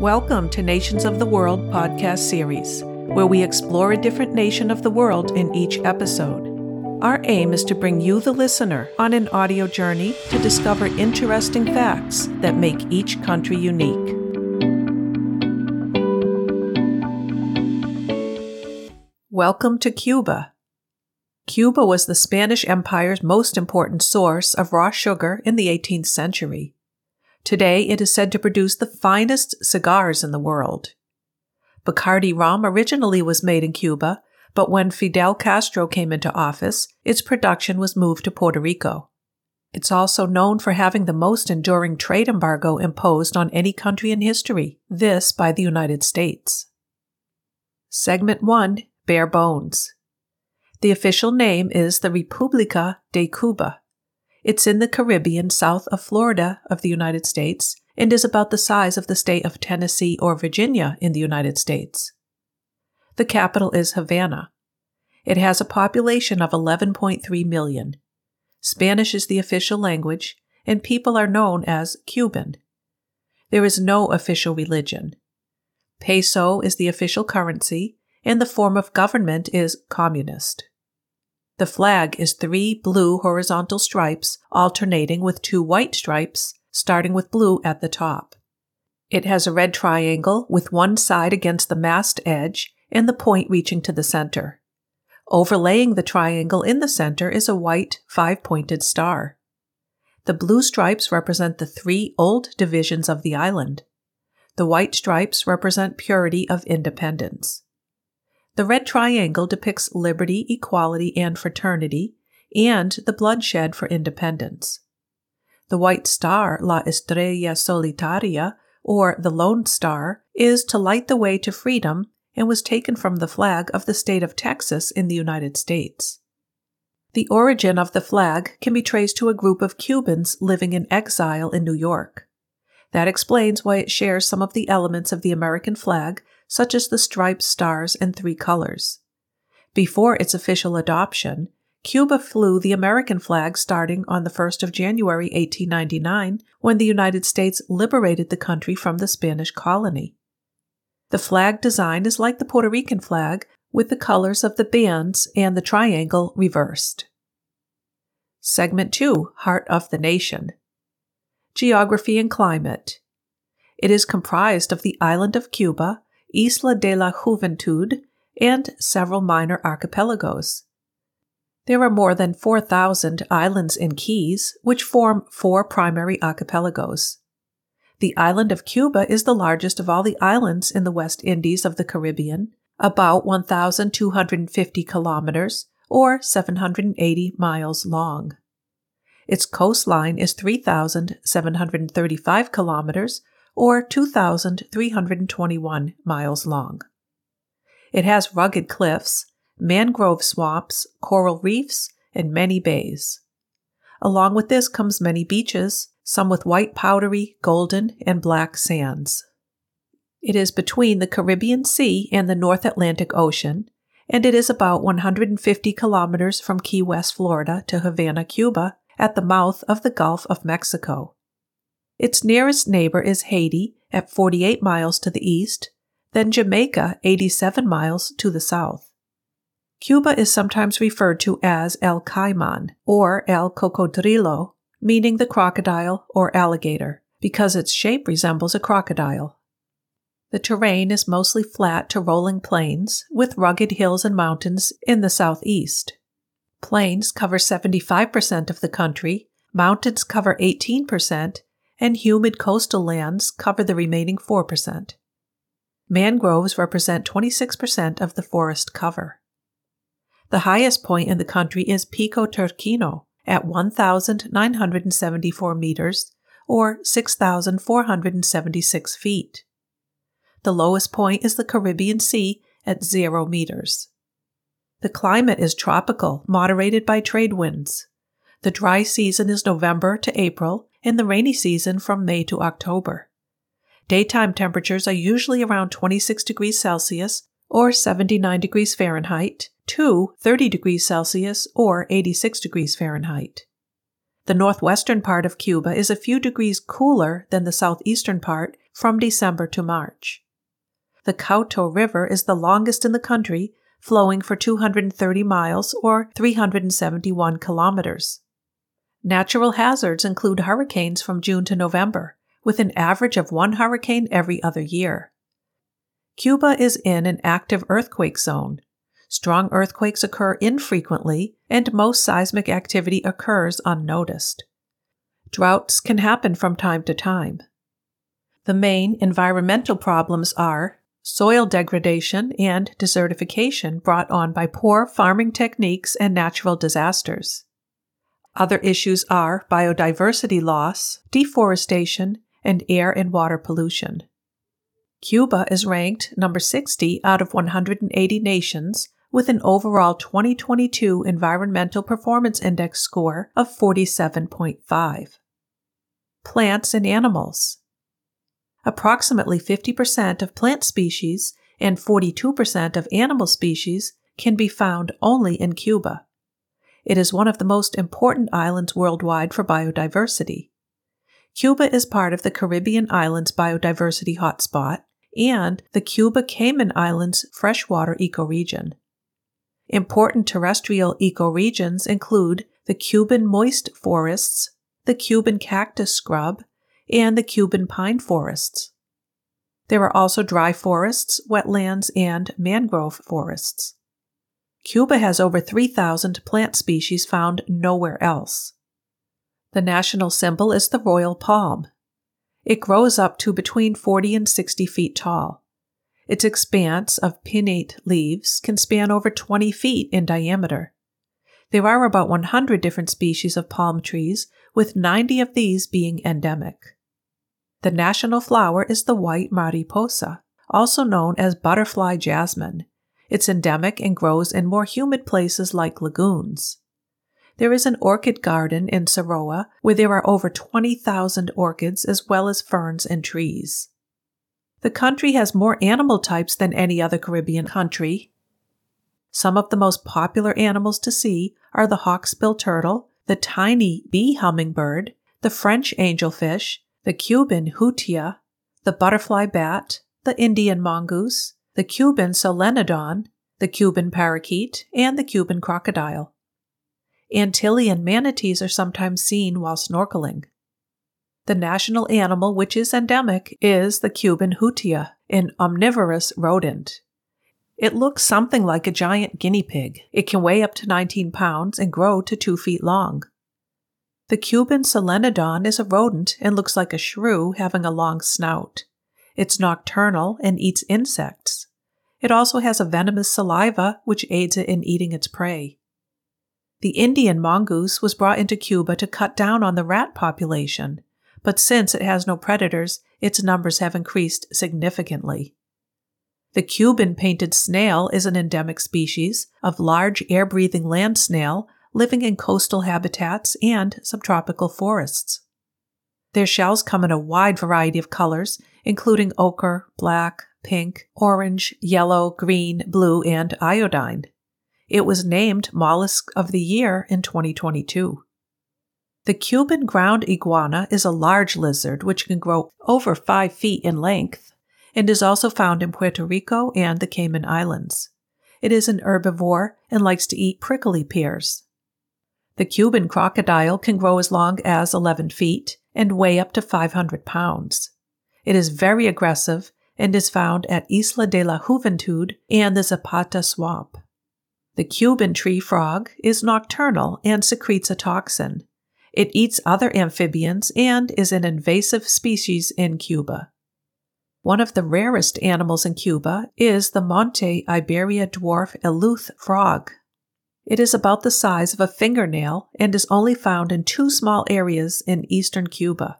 Welcome to Nations of the World podcast series, where we explore a different nation of the world in each episode. Our aim is to bring you, the listener, on an audio journey to discover interesting facts that make each country unique. Welcome to Cuba. Cuba was the Spanish Empire's most important source of raw sugar in the 18th century. Today, it is said to produce the finest cigars in the world. Bacardi rum originally was made in Cuba, but when Fidel Castro came into office, its production was moved to Puerto Rico. It's also known for having the most enduring trade embargo imposed on any country in history, this by the United States. Segment 1 Bare Bones. The official name is the Republica de Cuba. It's in the Caribbean south of Florida of the United States and is about the size of the state of Tennessee or Virginia in the United States. The capital is Havana. It has a population of 11.3 million. Spanish is the official language, and people are known as Cuban. There is no official religion. Peso is the official currency, and the form of government is communist. The flag is three blue horizontal stripes alternating with two white stripes, starting with blue at the top. It has a red triangle with one side against the mast edge and the point reaching to the center. Overlaying the triangle in the center is a white five pointed star. The blue stripes represent the three old divisions of the island. The white stripes represent purity of independence. The red triangle depicts liberty, equality, and fraternity, and the bloodshed for independence. The white star, La Estrella Solitaria, or the Lone Star, is to light the way to freedom and was taken from the flag of the state of Texas in the United States. The origin of the flag can be traced to a group of Cubans living in exile in New York. That explains why it shares some of the elements of the American flag such as the striped stars and three colors. Before its official adoption, Cuba flew the American flag starting on the 1st of January 1899 when the United States liberated the country from the Spanish colony. The flag design is like the Puerto Rican flag, with the colors of the bands and the triangle reversed. Segment 2 Heart of the Nation Geography and Climate It is comprised of the island of Cuba, Isla de la Juventud, and several minor archipelagos. There are more than 4,000 islands and keys, which form four primary archipelagos. The island of Cuba is the largest of all the islands in the West Indies of the Caribbean, about 1,250 kilometers or 780 miles long. Its coastline is 3,735 kilometers or 2,321 miles long. It has rugged cliffs, mangrove swamps, coral reefs, and many bays. Along with this comes many beaches, some with white powdery, golden, and black sands. It is between the Caribbean Sea and the North Atlantic Ocean, and it is about 150 kilometers from Key West, Florida to Havana, Cuba, at the mouth of the Gulf of Mexico. Its nearest neighbor is Haiti at 48 miles to the east, then Jamaica 87 miles to the south. Cuba is sometimes referred to as El Caiman or El Cocodrilo, meaning the crocodile or alligator, because its shape resembles a crocodile. The terrain is mostly flat to rolling plains, with rugged hills and mountains in the southeast. Plains cover 75% of the country, mountains cover 18%, and humid coastal lands cover the remaining 4%. Mangroves represent 26% of the forest cover. The highest point in the country is Pico Turquino at 1,974 meters or 6,476 feet. The lowest point is the Caribbean Sea at 0 meters. The climate is tropical, moderated by trade winds. The dry season is November to April and the rainy season from May to October. Daytime temperatures are usually around 26 degrees Celsius or 79 degrees Fahrenheit to 30 degrees Celsius or 86 degrees Fahrenheit. The northwestern part of Cuba is a few degrees cooler than the southeastern part from December to March. The Cauto River is the longest in the country, flowing for 230 miles or 371 kilometers. Natural hazards include hurricanes from June to November, with an average of one hurricane every other year. Cuba is in an active earthquake zone. Strong earthquakes occur infrequently, and most seismic activity occurs unnoticed. Droughts can happen from time to time. The main environmental problems are soil degradation and desertification brought on by poor farming techniques and natural disasters. Other issues are biodiversity loss, deforestation, and air and water pollution. Cuba is ranked number 60 out of 180 nations with an overall 2022 Environmental Performance Index score of 47.5. Plants and animals. Approximately 50% of plant species and 42% of animal species can be found only in Cuba. It is one of the most important islands worldwide for biodiversity. Cuba is part of the Caribbean Islands Biodiversity Hotspot and the Cuba Cayman Islands freshwater ecoregion. Important terrestrial ecoregions include the Cuban moist forests, the Cuban cactus scrub, and the Cuban pine forests. There are also dry forests, wetlands, and mangrove forests. Cuba has over 3,000 plant species found nowhere else. The national symbol is the royal palm. It grows up to between 40 and 60 feet tall. Its expanse of pinnate leaves can span over 20 feet in diameter. There are about 100 different species of palm trees, with 90 of these being endemic. The national flower is the white mariposa, also known as butterfly jasmine. It's endemic and grows in more humid places like lagoons. There is an orchid garden in Soroa where there are over 20,000 orchids as well as ferns and trees. The country has more animal types than any other Caribbean country. Some of the most popular animals to see are the hawksbill turtle, the tiny bee hummingbird, the French angelfish, the Cuban hutia, the butterfly bat, the Indian mongoose, the Cuban solenodon, the Cuban parakeet, and the Cuban crocodile. Antillean manatees are sometimes seen while snorkeling. The national animal which is endemic is the Cuban hutia, an omnivorous rodent. It looks something like a giant guinea pig. It can weigh up to 19 pounds and grow to 2 feet long. The Cuban solenodon is a rodent and looks like a shrew having a long snout. It's nocturnal and eats insects. It also has a venomous saliva which aids it in eating its prey. The Indian mongoose was brought into Cuba to cut down on the rat population, but since it has no predators, its numbers have increased significantly. The Cuban painted snail is an endemic species of large air breathing land snail living in coastal habitats and subtropical forests. Their shells come in a wide variety of colors, including ochre, black, pink, orange, yellow, green, blue, and iodine. It was named Mollusk of the Year in 2022. The Cuban ground iguana is a large lizard which can grow over 5 feet in length and is also found in Puerto Rico and the Cayman Islands. It is an herbivore and likes to eat prickly pears. The Cuban crocodile can grow as long as 11 feet and weigh up to 500 pounds. It is very aggressive and is found at Isla de la Juventud and the Zapata Swamp. The Cuban tree frog is nocturnal and secretes a toxin. It eats other amphibians and is an invasive species in Cuba. One of the rarest animals in Cuba is the Monte Iberia dwarf Eleuth frog, it is about the size of a fingernail and is only found in two small areas in eastern Cuba.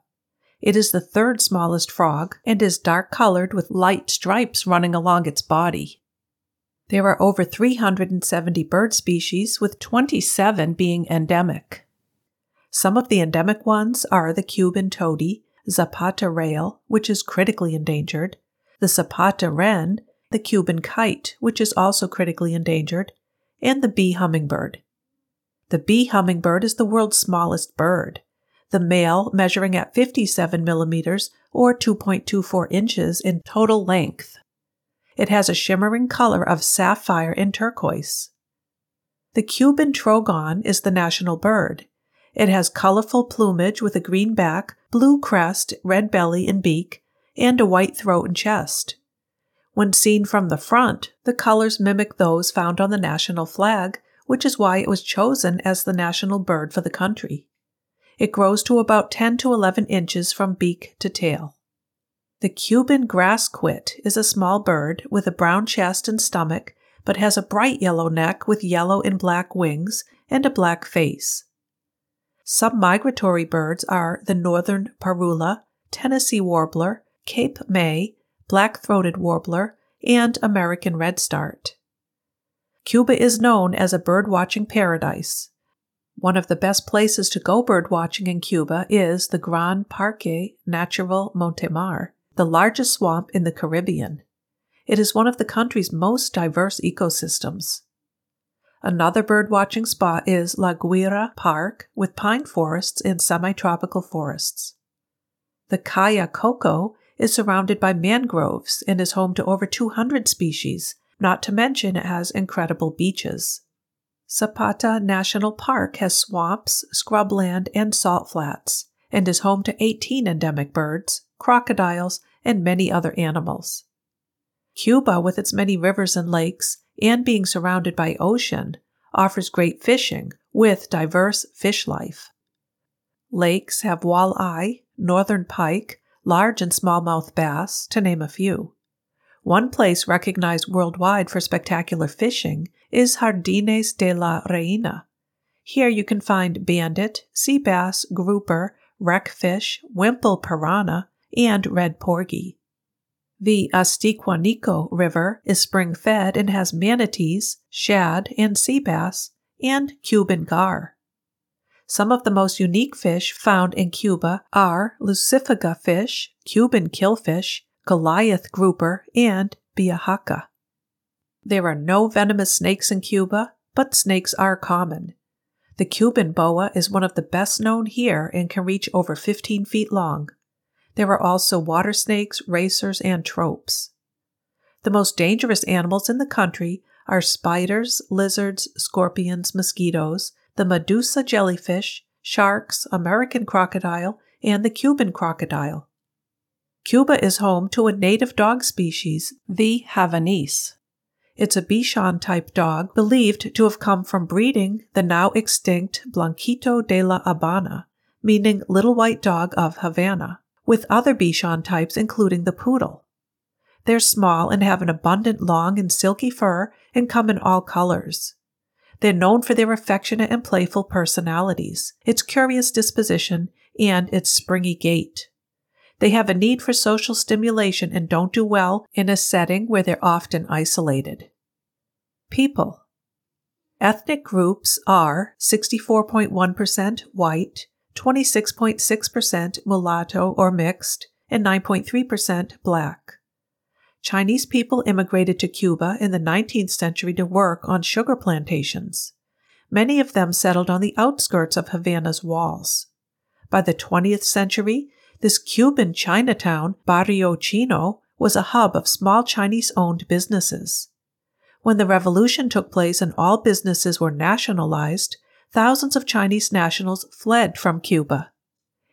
It is the third smallest frog and is dark colored with light stripes running along its body. There are over 370 bird species, with 27 being endemic. Some of the endemic ones are the Cuban tody, Zapata rail, which is critically endangered, the Zapata wren, the Cuban kite, which is also critically endangered, and the bee hummingbird. The bee hummingbird is the world's smallest bird, the male measuring at 57 millimeters or 2.24 inches in total length. It has a shimmering color of sapphire and turquoise. The Cuban trogon is the national bird. It has colorful plumage with a green back, blue crest, red belly and beak, and a white throat and chest. When seen from the front, the colors mimic those found on the national flag, which is why it was chosen as the national bird for the country. It grows to about 10 to 11 inches from beak to tail. The Cuban grass quit is a small bird with a brown chest and stomach, but has a bright yellow neck with yellow and black wings and a black face. Some migratory birds are the northern parula, Tennessee warbler, Cape May, black throated warbler, and American redstart. Cuba is known as a bird watching paradise. One of the best places to go bird watching in Cuba is the Gran Parque Natural Montemar, the largest swamp in the Caribbean. It is one of the country's most diverse ecosystems. Another bird watching spot is La Guira Park with pine forests and semi tropical forests. The Cayo Coco is surrounded by mangroves and is home to over 200 species, not to mention it has incredible beaches. Zapata National Park has swamps, scrubland, and salt flats, and is home to 18 endemic birds, crocodiles, and many other animals. Cuba, with its many rivers and lakes, and being surrounded by ocean, offers great fishing with diverse fish life. Lakes have walleye, northern pike, large and smallmouth bass, to name a few. One place recognized worldwide for spectacular fishing is Jardines de la Reina. Here you can find bandit, sea bass, grouper, wreckfish, wimple piranha, and red porgy. The Hatiguanico River is spring fed and has manatees, shad, and sea bass, and Cuban gar. Some of the most unique fish found in Cuba are lucifuga fish, Cuban killfish, Goliath grouper, and biajaca. There are no venomous snakes in Cuba, but snakes are common. The Cuban boa is one of the best known here and can reach over 15 feet long. There are also water snakes, racers, and tropes. The most dangerous animals in the country are spiders, lizards, scorpions, mosquitoes, the Medusa jellyfish, sharks, American crocodile, and the Cuban crocodile. Cuba is home to a native dog species, the Havanese. It's a Bichon type dog believed to have come from breeding the now extinct Blanquito de la Habana, meaning little white dog of Havana, with other Bichon types including the poodle. They're small and have an abundant long and silky fur and come in all colors. They're known for their affectionate and playful personalities, its curious disposition, and its springy gait. They have a need for social stimulation and don't do well in a setting where they're often isolated. People. Ethnic groups are 64.1% white, 26.6% mulatto or mixed, and 9.3% black. Chinese people immigrated to Cuba in the 19th century to work on sugar plantations. Many of them settled on the outskirts of Havana's walls. By the 20th century, this Cuban Chinatown, Barrio Chino, was a hub of small Chinese owned businesses. When the revolution took place and all businesses were nationalized, thousands of Chinese nationals fled from Cuba.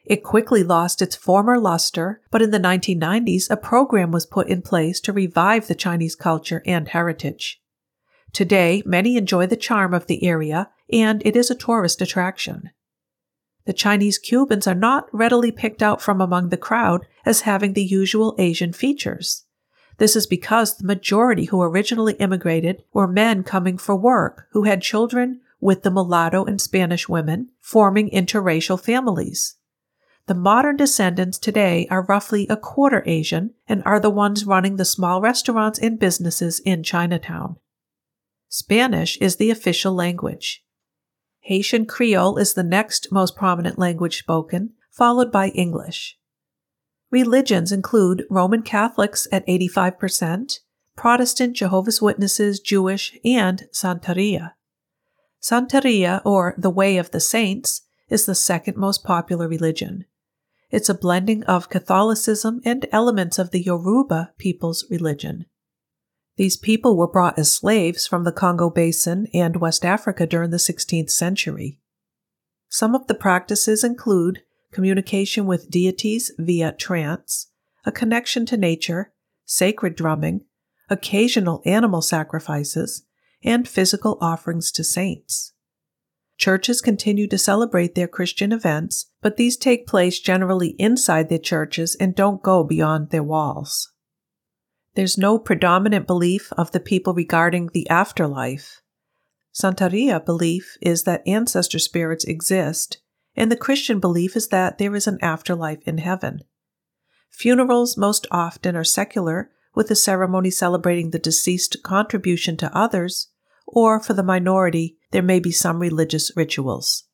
It quickly lost its former luster, but in the 1990s, a program was put in place to revive the Chinese culture and heritage. Today, many enjoy the charm of the area, and it is a tourist attraction. The Chinese Cubans are not readily picked out from among the crowd as having the usual Asian features. This is because the majority who originally immigrated were men coming for work who had children with the mulatto and Spanish women, forming interracial families. The modern descendants today are roughly a quarter Asian and are the ones running the small restaurants and businesses in Chinatown. Spanish is the official language. Haitian Creole is the next most prominent language spoken, followed by English. Religions include Roman Catholics at 85%, Protestant, Jehovah's Witnesses, Jewish, and Santeria. Santeria, or the Way of the Saints, is the second most popular religion. It's a blending of Catholicism and elements of the Yoruba people's religion. These people were brought as slaves from the Congo Basin and West Africa during the 16th century. Some of the practices include communication with deities via trance, a connection to nature, sacred drumming, occasional animal sacrifices, and physical offerings to saints. Churches continue to celebrate their Christian events, but these take place generally inside their churches and don't go beyond their walls. There's no predominant belief of the people regarding the afterlife. Santeria belief is that ancestor spirits exist, and the Christian belief is that there is an afterlife in heaven. Funerals most often are secular, with the ceremony celebrating the deceased contribution to others, or for the minority, there may be some religious rituals.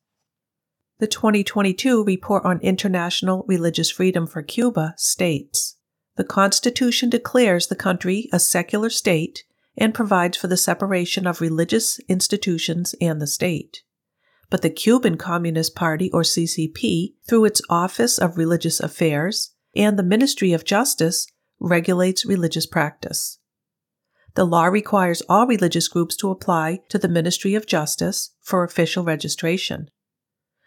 The 2022 Report on International Religious Freedom for Cuba states The Constitution declares the country a secular state and provides for the separation of religious institutions and the state. But the Cuban Communist Party, or CCP, through its Office of Religious Affairs and the Ministry of Justice, regulates religious practice. The law requires all religious groups to apply to the Ministry of Justice for official registration.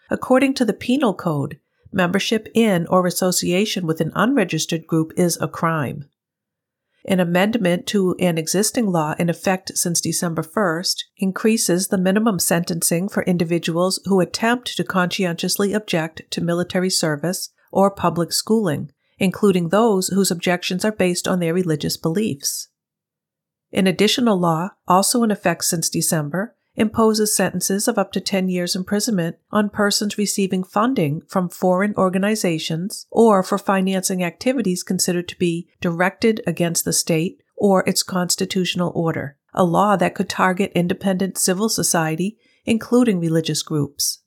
According to the Penal Code, membership in or association with an unregistered group is a crime. An amendment to an existing law in effect since December 1st increases the minimum sentencing for individuals who attempt to conscientiously object to military service or public schooling, including those whose objections are based on their religious beliefs. An additional law, also in effect since December, imposes sentences of up to 10 years imprisonment on persons receiving funding from foreign organizations or for financing activities considered to be directed against the state or its constitutional order, a law that could target independent civil society, including religious groups.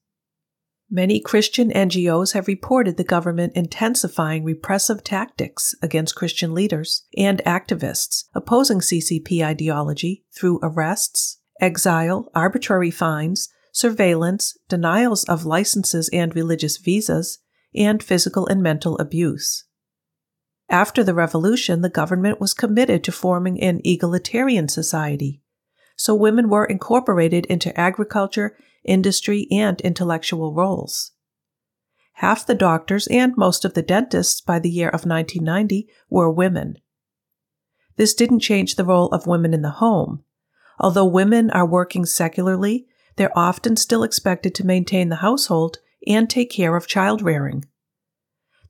Many Christian NGOs have reported the government intensifying repressive tactics against Christian leaders and activists opposing CCP ideology through arrests, exile, arbitrary fines, surveillance, denials of licenses and religious visas, and physical and mental abuse. After the revolution, the government was committed to forming an egalitarian society, so women were incorporated into agriculture, industry, and intellectual roles. Half the doctors and most of the dentists by the year of 1990 were women. This didn't change the role of women in the home, Although women are working secularly, they're often still expected to maintain the household and take care of child rearing.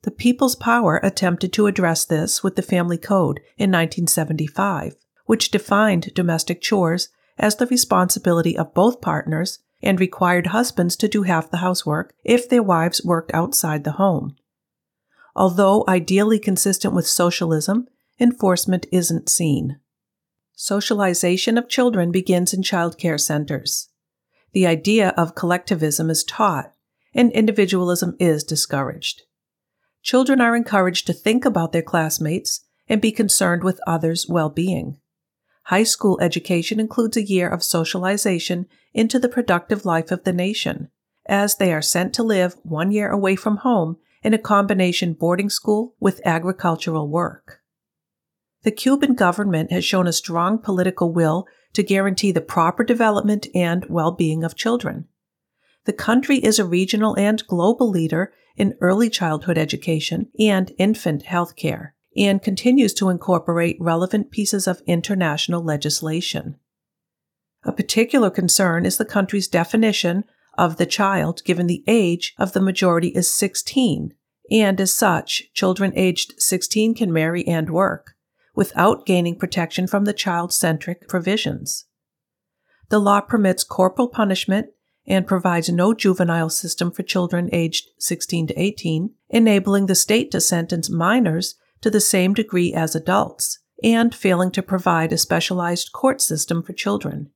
The People's Power attempted to address this with the Family Code in 1975, which defined domestic chores as the responsibility of both partners and required husbands to do half the housework if their wives worked outside the home. Although ideally consistent with socialism, enforcement isn't seen. Socialization of children begins in child care centers. The idea of collectivism is taught, and individualism is discouraged. Children are encouraged to think about their classmates and be concerned with others' well being. High school education includes a year of socialization into the productive life of the nation, as they are sent to live one year away from home in a combination boarding school with agricultural work. The Cuban government has shown a strong political will to guarantee the proper development and well being of children. The country is a regional and global leader in early childhood education and infant health care, and continues to incorporate relevant pieces of international legislation. A particular concern is the country's definition of the child given the age of the majority is 16, and as such, children aged 16 can marry and work without gaining protection from the child centric provisions. The law permits corporal punishment and provides no juvenile system for children aged 16 to 18, enabling the state to sentence minors to the same degree as adults, and failing to provide a specialized court system for children.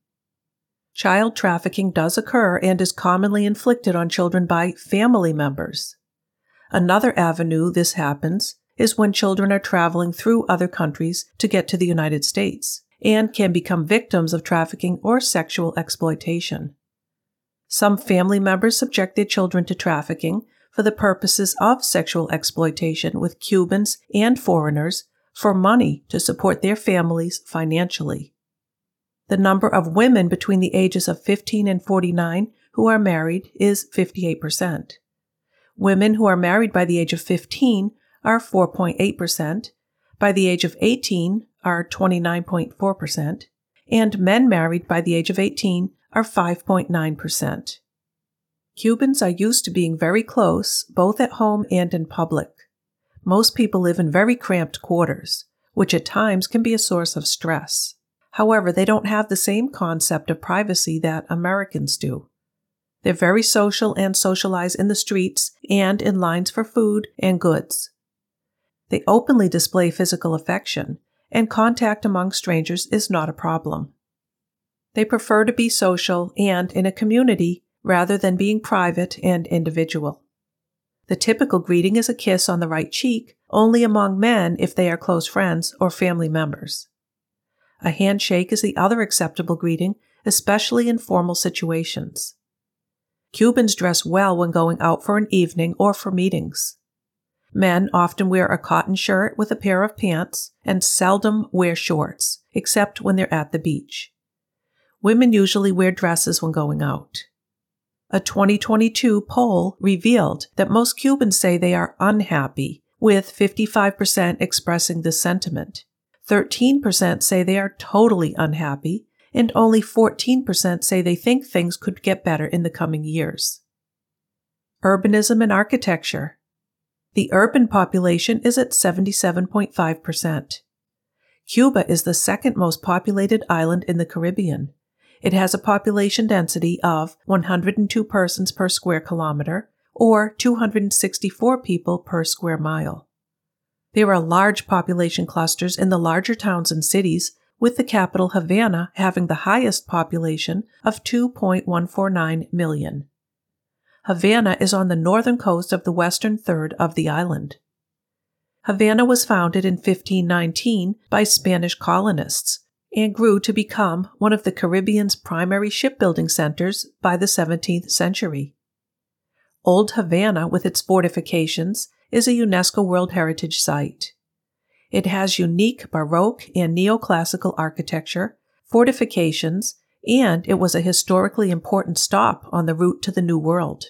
Child trafficking does occur and is commonly inflicted on children by family members. Another avenue this happens is when children are traveling through other countries to get to the United States and can become victims of trafficking or sexual exploitation. Some family members subject their children to trafficking for the purposes of sexual exploitation with Cubans and foreigners for money to support their families financially. The number of women between the ages of 15 and 49 who are married is 58%. Women who are married by the age of 15 are 4.8%, by the age of 18 are 29.4%, and men married by the age of 18 are 5.9%. Cubans are used to being very close, both at home and in public. Most people live in very cramped quarters, which at times can be a source of stress. However, they don't have the same concept of privacy that Americans do. They're very social and socialize in the streets and in lines for food and goods. They openly display physical affection, and contact among strangers is not a problem. They prefer to be social and in a community rather than being private and individual. The typical greeting is a kiss on the right cheek, only among men if they are close friends or family members. A handshake is the other acceptable greeting, especially in formal situations. Cubans dress well when going out for an evening or for meetings. Men often wear a cotton shirt with a pair of pants and seldom wear shorts, except when they're at the beach. Women usually wear dresses when going out. A 2022 poll revealed that most Cubans say they are unhappy, with 55% expressing this sentiment. 13% say they are totally unhappy, and only 14% say they think things could get better in the coming years. Urbanism and architecture. The urban population is at 77.5%. Cuba is the second most populated island in the Caribbean. It has a population density of 102 persons per square kilometer, or 264 people per square mile. There are large population clusters in the larger towns and cities, with the capital Havana having the highest population of 2.149 million. Havana is on the northern coast of the western third of the island. Havana was founded in 1519 by Spanish colonists and grew to become one of the Caribbean's primary shipbuilding centers by the 17th century. Old Havana, with its fortifications, is a UNESCO World Heritage Site. It has unique Baroque and neoclassical architecture, fortifications, and it was a historically important stop on the route to the New World.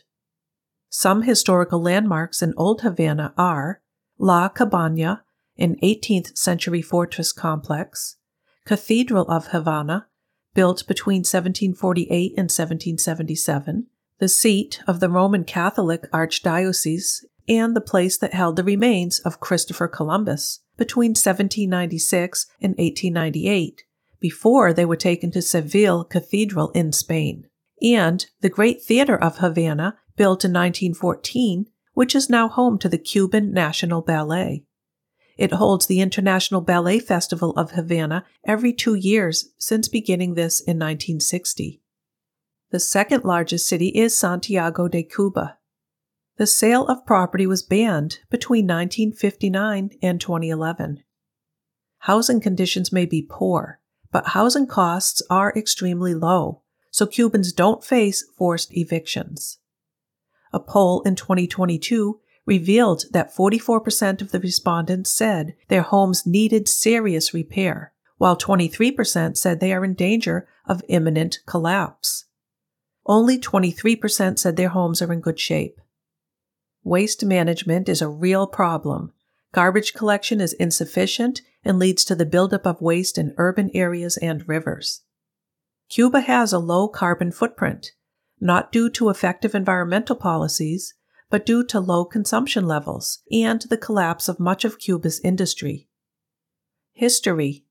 Some historical landmarks in Old Havana are La Cabana, an 18th century fortress complex, Cathedral of Havana, built between 1748 and 1777, the seat of the Roman Catholic Archdiocese, and the place that held the remains of Christopher Columbus between 1796 and 1898, before they were taken to Seville Cathedral in Spain, and the Great Theater of Havana, built in 1914, which is now home to the Cuban National Ballet. It holds the International Ballet Festival of Havana every two years since beginning this in 1960. The second largest city is Santiago de Cuba. The sale of property was banned between 1959 and 2011. Housing conditions may be poor, but housing costs are extremely low, so Cubans don't face forced evictions. A poll in 2022 revealed that 44% of the respondents said their homes needed serious repair, while 23% said they are in danger of imminent collapse. Only 23% said their homes are in good shape. Waste management is a real problem. Garbage collection is insufficient and leads to the buildup of waste in urban areas and rivers. Cuba has a low carbon footprint, not due to effective environmental policies, but due to low consumption levels and the collapse of much of Cuba's industry. History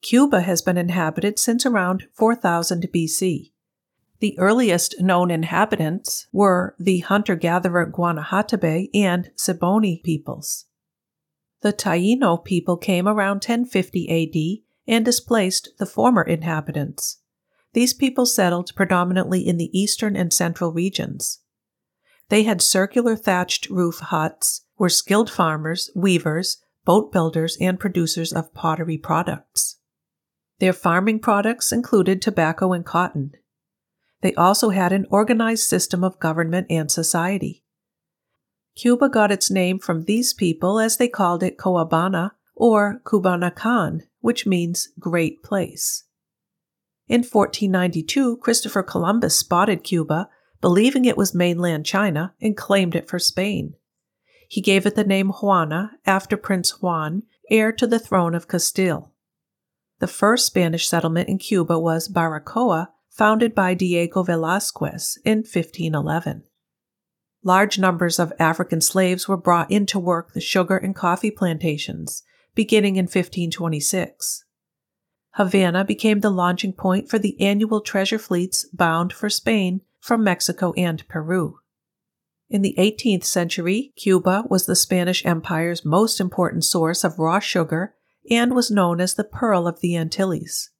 Cuba has been inhabited since around 4000 BC. The earliest known inhabitants were the hunter gatherer Guanahatabe and Siboney peoples. The Taino people came around 1050 AD and displaced the former inhabitants. These people settled predominantly in the eastern and central regions. They had circular thatched roof huts, were skilled farmers, weavers, boat builders, and producers of pottery products. Their farming products included tobacco and cotton. They also had an organized system of government and society. Cuba got its name from these people as they called it Coabana or Kubanacan, which means great place. In 1492, Christopher Columbus spotted Cuba, believing it was mainland China, and claimed it for Spain. He gave it the name Juana after Prince Juan, heir to the throne of Castile. The first Spanish settlement in Cuba was Baracoa, founded by Diego Velazquez in 1511. Large numbers of African slaves were brought in to work the sugar and coffee plantations, beginning in 1526. Havana became the launching point for the annual treasure fleets bound for Spain from Mexico and Peru. In the 18th century, Cuba was the Spanish Empire's most important source of raw sugar and was known as the Pearl of the Antilles.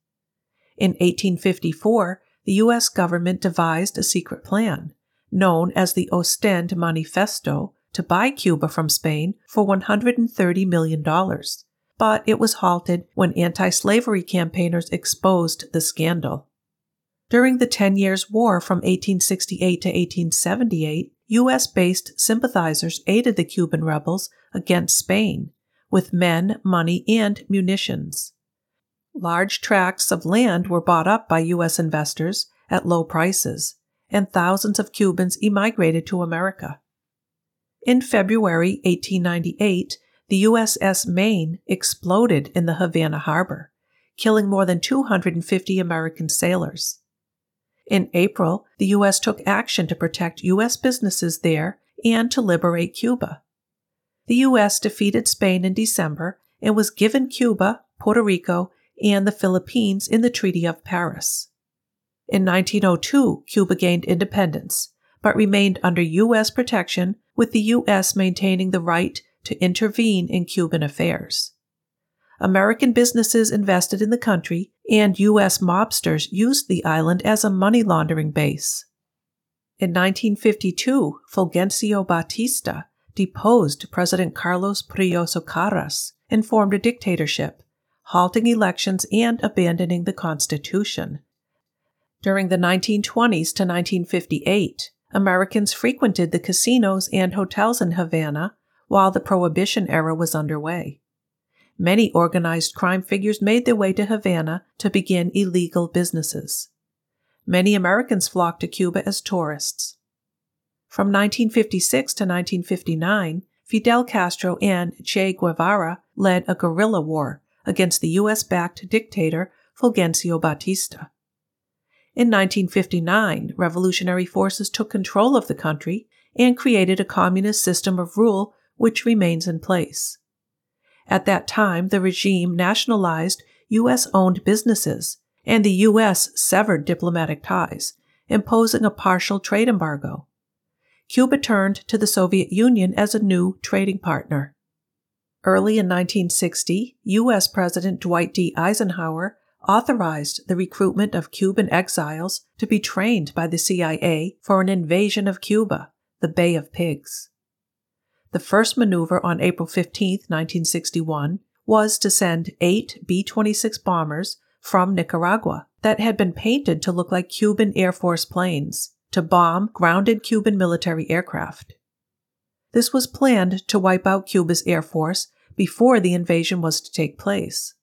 In 1854, the U.S. government devised a secret plan, known as the Ostend Manifesto, to buy Cuba from Spain for $130 million. But it was halted when anti slavery campaigners exposed the scandal. During the Ten Years' War from 1868 to 1878, U.S. based sympathizers aided the Cuban rebels against Spain with men, money, and munitions. Large tracts of land were bought up by U.S. investors at low prices, and thousands of Cubans emigrated to America. In February 1898, the USS Maine exploded in the Havana harbor, killing more than 250 American sailors. In April, the U.S. took action to protect U.S. businesses there and to liberate Cuba the U.S. defeated Spain in December and was given Cuba, Puerto Rico, and the Philippines in the Treaty of Paris. In 1902, Cuba gained independence, but remained under U.S. protection, with the U.S. maintaining the right to intervene in Cuban affairs. American businesses invested in the country, and U.S. mobsters used the island as a money laundering base. In 1952, Fulgencio Batista deposed President Carlos Prío Socarrás and formed a dictatorship, halting elections and abandoning the Constitution. During the 1920s to 1958, Americans frequented the casinos and hotels in Havana while the Prohibition era was underway. Many organized crime figures made their way to Havana to begin illegal businesses. Many Americans flocked to Cuba as tourists. From 1956 to 1959, Fidel Castro and Che Guevara led a guerrilla war against the U.S. backed dictator Fulgencio Batista. In 1959, revolutionary forces took control of the country and created a communist system of rule which remains in place. At that time, the regime nationalized U.S. owned businesses, and the U.S. severed diplomatic ties, imposing a partial trade embargo. Cuba turned to the Soviet Union as a new trading partner. Early in 1960, U.S. President Dwight D. Eisenhower authorized the recruitment of Cuban exiles to be trained by the CIA for an invasion of Cuba, the Bay of Pigs. The first maneuver on April 15, 1961, was to send eight B 26 bombers from Nicaragua that had been painted to look like Cuban Air Force planes to bomb grounded Cuban military aircraft. This was planned to wipe out Cuba's air force before the invasion was to take place.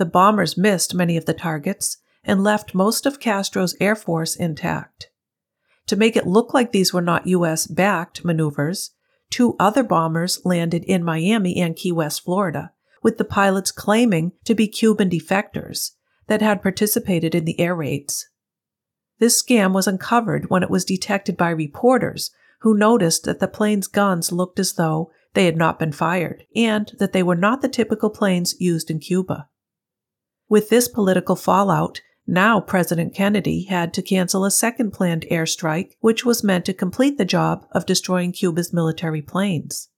The bombers missed many of the targets and left most of Castro's air force intact. To make it look like these were not U.S. backed maneuvers, two other bombers landed in Miami and Key West, Florida, with the pilots claiming to be Cuban defectors that had participated in the air raids. This scam was uncovered when it was detected by reporters who noticed that the plane's guns looked as though they had not been fired and that they were not the typical planes used in Cuba. With this political fallout, now President Kennedy had to cancel a second planned airstrike, which was meant to complete the job of destroying Cuba's military planes.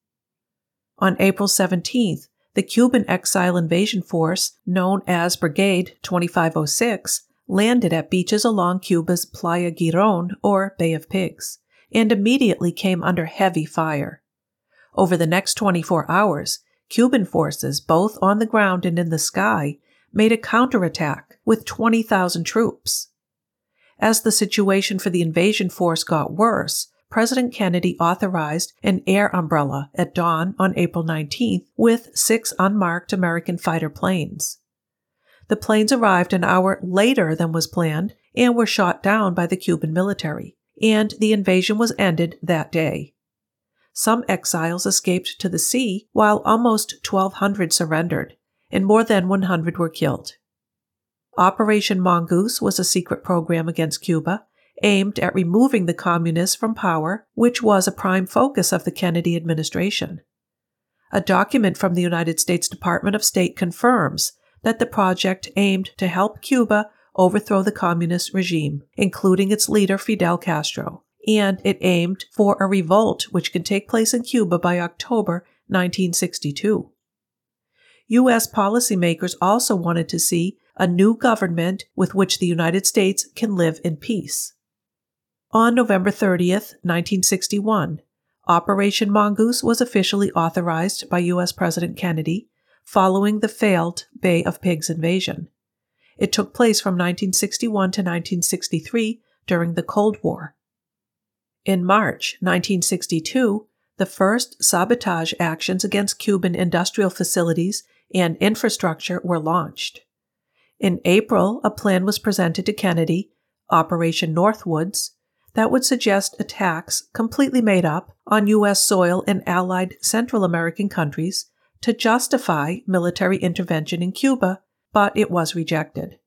On April 17th, the Cuban exile invasion force, known as Brigade 2506, landed at beaches along Cuba's Playa Giron, or Bay of Pigs, and immediately came under heavy fire. Over the next 24 hours, Cuban forces, both on the ground and in the sky, made a counterattack with 20,000 troops. As the situation for the invasion force got worse, President Kennedy authorized an air umbrella at dawn on April 19th with six unmarked American fighter planes. The planes arrived an hour later than was planned and were shot down by the Cuban military, and the invasion was ended that day. Some exiles escaped to the sea, while almost 1,200 surrendered, and more than 100 were killed. Operation Mongoose was a secret program against Cuba aimed at removing the communists from power, which was a prime focus of the Kennedy administration. A document from the United States Department of State confirms that the project aimed to help Cuba overthrow the communist regime, including its leader Fidel Castro, and it aimed for a revolt which could take place in Cuba by October 1962. U.S. policymakers also wanted to see a new government with which the United States can live in peace. On November 30th, 1961, Operation Mongoose was officially authorized by U.S. President Kennedy following the failed Bay of Pigs invasion. It took place from 1961 to 1963 during the Cold War. In March 1962, the first sabotage actions against Cuban industrial facilities and infrastructure were launched. In April, a plan was presented to Kennedy, Operation Northwoods, that would suggest attacks completely made up on U.S. soil in allied Central American countries to justify military intervention in Cuba, but it was rejected.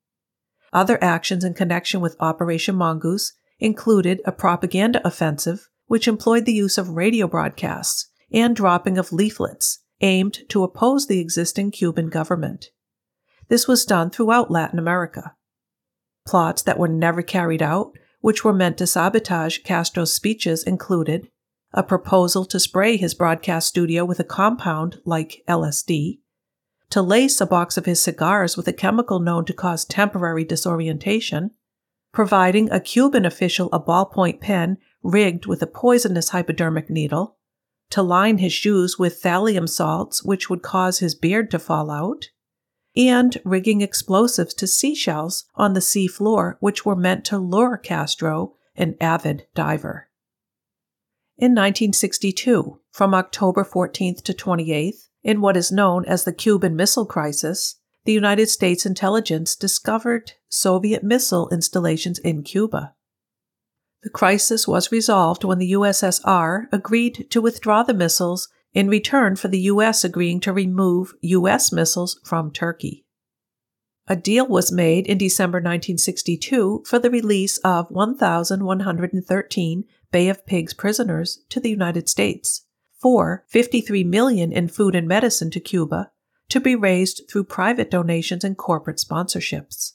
Other actions in connection with Operation Mongoose included a propaganda offensive, which employed the use of radio broadcasts and dropping of leaflets aimed to oppose the existing Cuban government. This was done throughout Latin America. Plots that were never carried out which were meant to sabotage Castro's speeches, included a proposal to spray his broadcast studio with a compound like LSD, to lace a box of his cigars with a chemical known to cause temporary disorientation, providing a Cuban official a ballpoint pen rigged with a poisonous hypodermic needle, to line his shoes with thallium salts which would cause his beard to fall out, and rigging explosives to seashells on the sea floor, which were meant to lure Castro, an avid diver. In 1962, from October 14th to 28th, in what is known as the Cuban Missile Crisis, the United States intelligence discovered Soviet missile installations in Cuba. The crisis was resolved when the USSR agreed to withdraw the missiles in return for the U.S. agreeing to remove U.S. missiles from Turkey. A deal was made in December 1962 for the release of 1,113 Bay of Pigs prisoners to the United States, for 53 million in food and medicine to Cuba, to be raised through private donations and corporate sponsorships.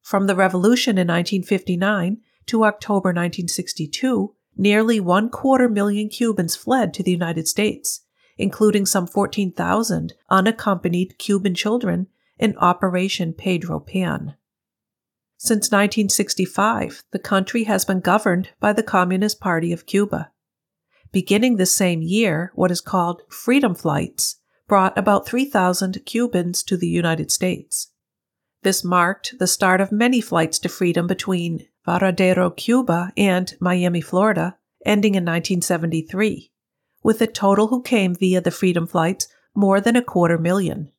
From the revolution in 1959 to October 1962, nearly one quarter million Cubans fled to the United States, including some 14,000 unaccompanied Cuban children in Operation Pedro Pan. Since 1965, the country has been governed by the Communist Party of Cuba. Beginning the same year, what is called Freedom Flights brought about 3,000 Cubans to the United States. This marked the start of many flights to freedom between Varadero, Cuba, and Miami, Florida, ending in 1973, with a total who came via the Freedom Flights more than a quarter million.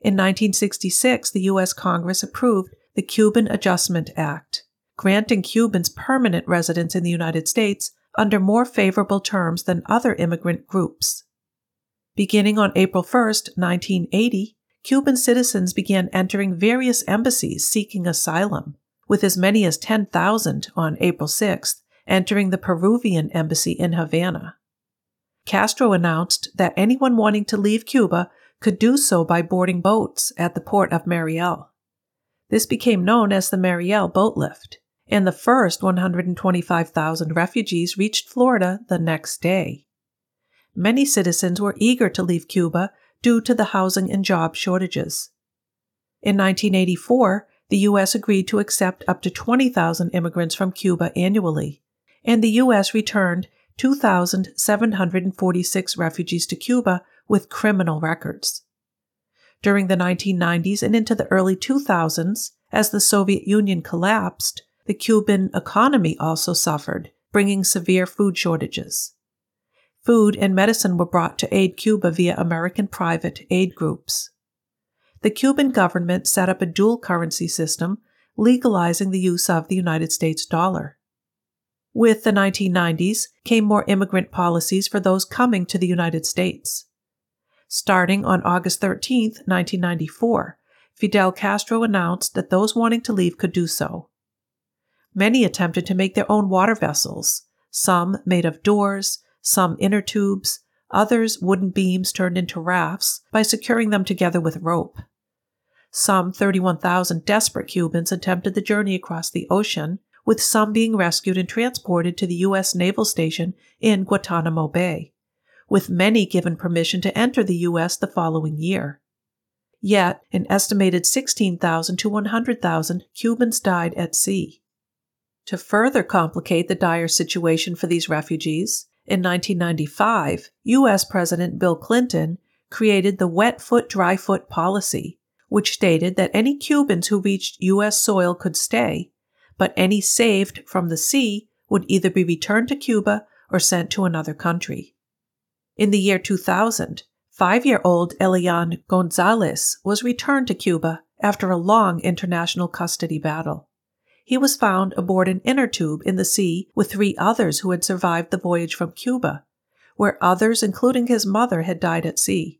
In 1966, the U.S. Congress approved the Cuban Adjustment Act, granting Cubans permanent residence in the United States under more favorable terms than other immigrant groups. Beginning on April 1, 1980, Cuban citizens began entering various embassies seeking asylum, with as many as 10,000 on April 6th entering the Peruvian embassy in Havana. Castro announced that anyone wanting to leave Cuba could do so by boarding boats at the port of Mariel. This became known as the Mariel boat lift, and the first 125,000 refugees reached Florida the next day. Many citizens were eager to leave Cuba due to the housing and job shortages. In 1984, the U.S. agreed to accept up to 20,000 immigrants from Cuba annually, and the U.S. returned 2,746 refugees to Cuba with criminal records. During the 1990s and into the early 2000s, as the Soviet Union collapsed, The Cuban economy also suffered, bringing severe food shortages. Food and medicine were brought to aid Cuba via American private aid groups. The Cuban government set up a dual currency system, legalizing the use of the United States dollar. With the 1990s came more immigrant policies for those coming to the United States. Starting on August 13, 1994, Fidel Castro announced that those wanting to leave could do so. Many attempted to make their own water vessels, some made of doors, some inner tubes, others wooden beams turned into rafts by securing them together with rope. Some 31,000 desperate Cubans attempted the journey across the ocean, with some being rescued and transported to the U.S. Naval Station in Guantanamo Bay, with many given permission to enter the U.S. the following year. Yet, an estimated 16,000 to 100,000 Cubans died at sea. To further complicate the dire situation for these refugees, in 1995, U.S. President Bill Clinton created the wet foot, dry foot policy, which stated that any Cubans who reached U.S. soil could stay, but any saved from the sea would either be returned to Cuba or sent to another country. In the year 2000, five year old Elian Gonzalez was returned to Cuba after a long international custody battle he was found aboard an inner tube in the sea with three others who had survived the voyage from Cuba, where others, including his mother, had died at sea.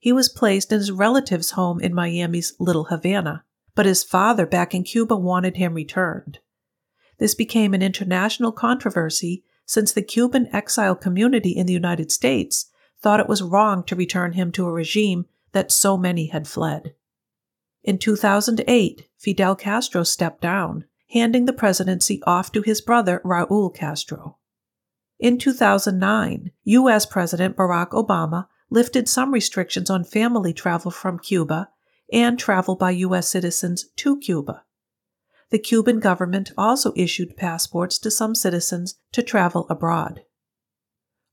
He was placed in his relative's home in Miami's Little Havana, but his father back in Cuba wanted him returned. This became an international controversy since the Cuban exile community in the United States thought it was wrong to return him to a regime that so many had fled. In 2008, Fidel Castro stepped down, handing the presidency off to his brother Raul Castro. In 2009, U.S. President Barack Obama lifted some restrictions on family travel from Cuba and travel by U.S. citizens to Cuba. The Cuban government also issued passports to some citizens to travel abroad.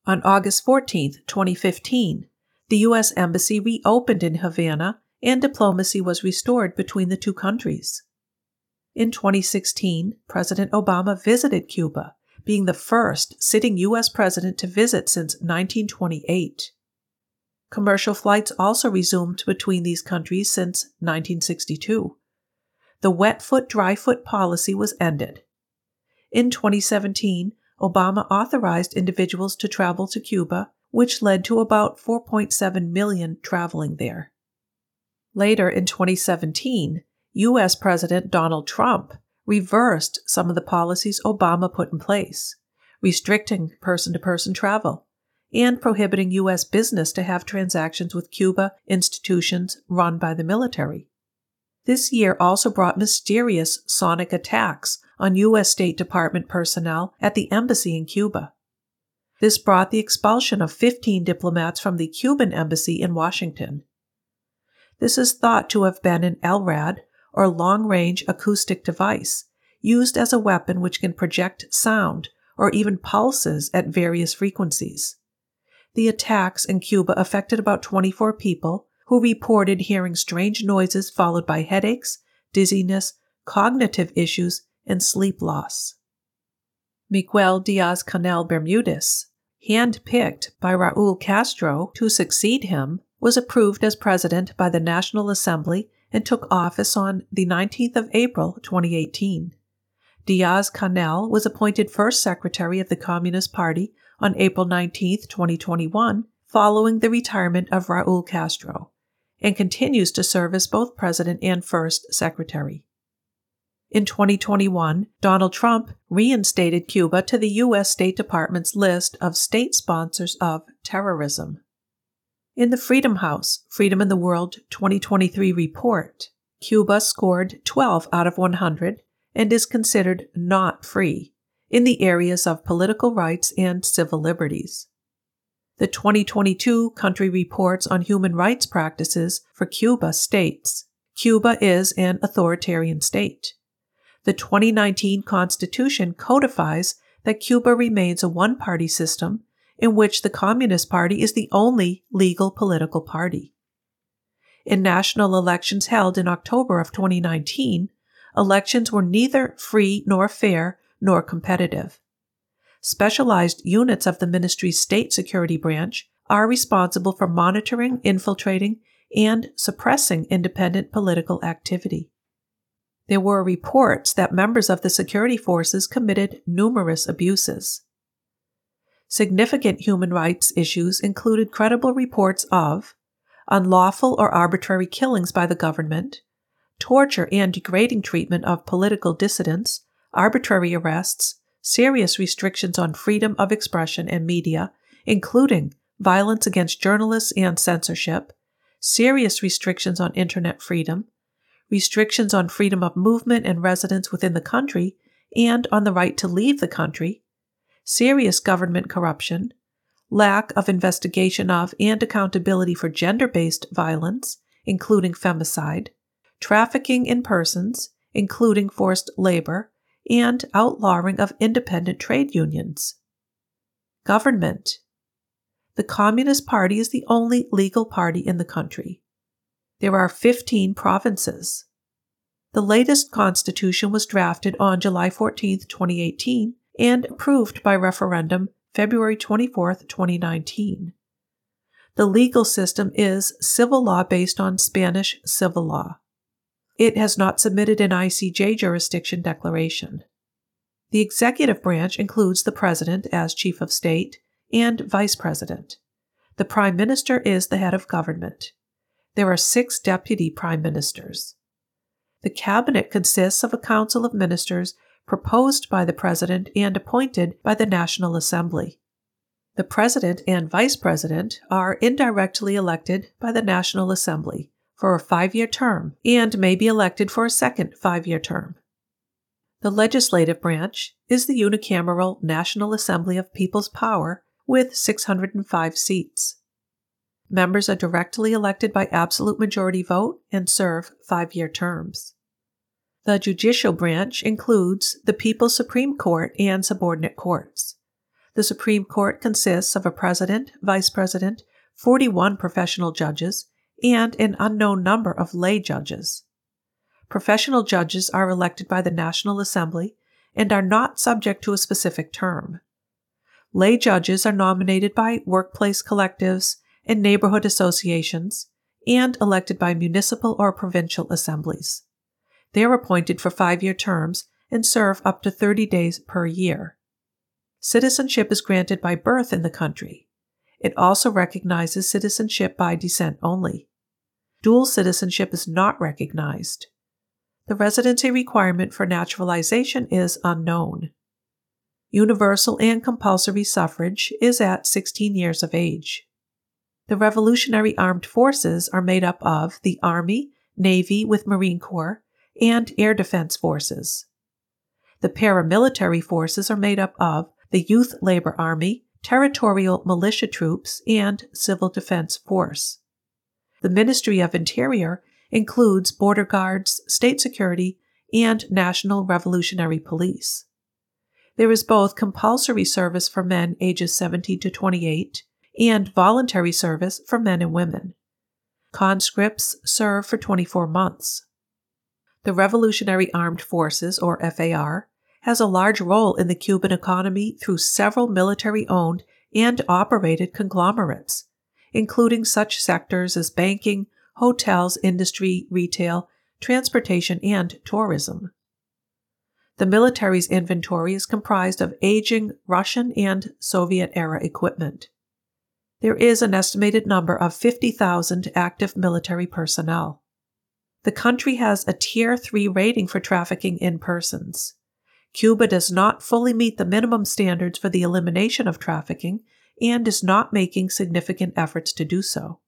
On August 14, 2015, the U.S. Embassy reopened in Havana and diplomacy was restored between the two countries. In 2016, President Obama visited Cuba, being the first sitting U.S. president to visit since 1928. Commercial flights also resumed between these countries since 1962. The wet foot, dry foot policy was ended. In 2017, Obama authorized individuals to travel to Cuba, which led to about 4.7 million traveling there. Later in 2017, U.S. President Donald Trump reversed some of the policies Obama put in place, restricting person to person travel and prohibiting U.S. business to have transactions with Cuba institutions run by the military. This year also brought mysterious sonic attacks on U.S. State Department personnel at the embassy in Cuba. This brought the expulsion of 15 diplomats from the Cuban embassy in Washington this is thought to have been an LRAD, or long range acoustic device, used as a weapon which can project sound or even pulses at various frequencies. The attacks in Cuba affected about 24 people who reported hearing strange noises followed by headaches, dizziness, cognitive issues, and sleep loss. Miguel Diaz Canel Bermudez, handpicked by Raul Castro to succeed him, was approved as president by the National Assembly and took office on the 19th of April 2018. Diaz Canel was appointed first secretary of the Communist Party on April 19, 2021, following the retirement of Raul Castro, and continues to serve as both president and first secretary. In 2021, Donald Trump reinstated Cuba to the U.S. State Department's list of state sponsors of terrorism. In the Freedom House Freedom in the World 2023 report, Cuba scored 12 out of 100 and is considered not free in the areas of political rights and civil liberties. The 2022 country reports on human rights practices for Cuba states Cuba is an authoritarian state. The 2019 Constitution codifies that Cuba remains a one party system in which the Communist Party is the only legal political party. In national elections held in October of 2019, elections were neither free nor fair nor competitive. Specialized units of the ministry's state security branch are responsible for monitoring, infiltrating, and suppressing independent political activity. There were reports that members of the security forces committed numerous abuses. Significant human rights issues included credible reports of unlawful or arbitrary killings by the government, torture and degrading treatment of political dissidents, arbitrary arrests, serious restrictions on freedom of expression and media, including violence against journalists and censorship, serious restrictions on internet freedom, restrictions on freedom of movement and residence within the country and on the right to leave the country, serious government corruption, lack of investigation of and accountability for gender based violence, including femicide, trafficking in persons, including forced labor, and outlawing of independent trade unions. Government. The Communist Party is the only legal party in the country. There are 15 provinces. The latest constitution was drafted on July 14, 2018, and approved by referendum February 24, 2019. The legal system is civil law based on Spanish civil law. It has not submitted an ICJ jurisdiction declaration. The executive branch includes the President as Chief of State and Vice President. The Prime Minister is the head of government. There are six deputy prime ministers. The cabinet consists of a council of ministers proposed by the President and appointed by the National Assembly. The President and Vice President are indirectly elected by the National Assembly for a five year term and may be elected for a second five year term. The legislative branch is the unicameral National Assembly of People's Power with 605 seats. Members are directly elected by absolute majority vote and serve five year terms. The judicial branch includes the People's Supreme Court and subordinate courts. The Supreme Court consists of a president, vice president, 41 professional judges, and an unknown number of lay judges. Professional judges are elected by the National Assembly and are not subject to a specific term. Lay judges are nominated by workplace collectives and neighborhood associations and elected by municipal or provincial assemblies. They are appointed for five year terms and serve up to 30 days per year. Citizenship is granted by birth in the country. It also recognizes citizenship by descent only. Dual citizenship is not recognized. The residency requirement for naturalization is unknown. Universal and compulsory suffrage is at 16 years of age. The Revolutionary Armed Forces are made up of the Army, Navy with Marine Corps, and Air Defense Forces. The paramilitary forces are made up of the Youth Labor Army, Territorial Militia Troops, and Civil Defense Force. The Ministry of Interior includes Border Guards, State Security, and National Revolutionary Police. There is both compulsory service for men ages 17 to 28 and voluntary service for men and women. Conscripts serve for 24 months. The Revolutionary Armed Forces, or FAR, has a large role in the Cuban economy through several military owned and operated conglomerates, including such sectors as banking, hotels, industry, retail, transportation, and tourism. The military's inventory is comprised of aging Russian and Soviet era equipment there is an estimated number of 50,000 active military personnel. The country has a Tier 3 rating for trafficking in persons. Cuba does not fully meet the minimum standards for the elimination of trafficking and is not making significant efforts to do so.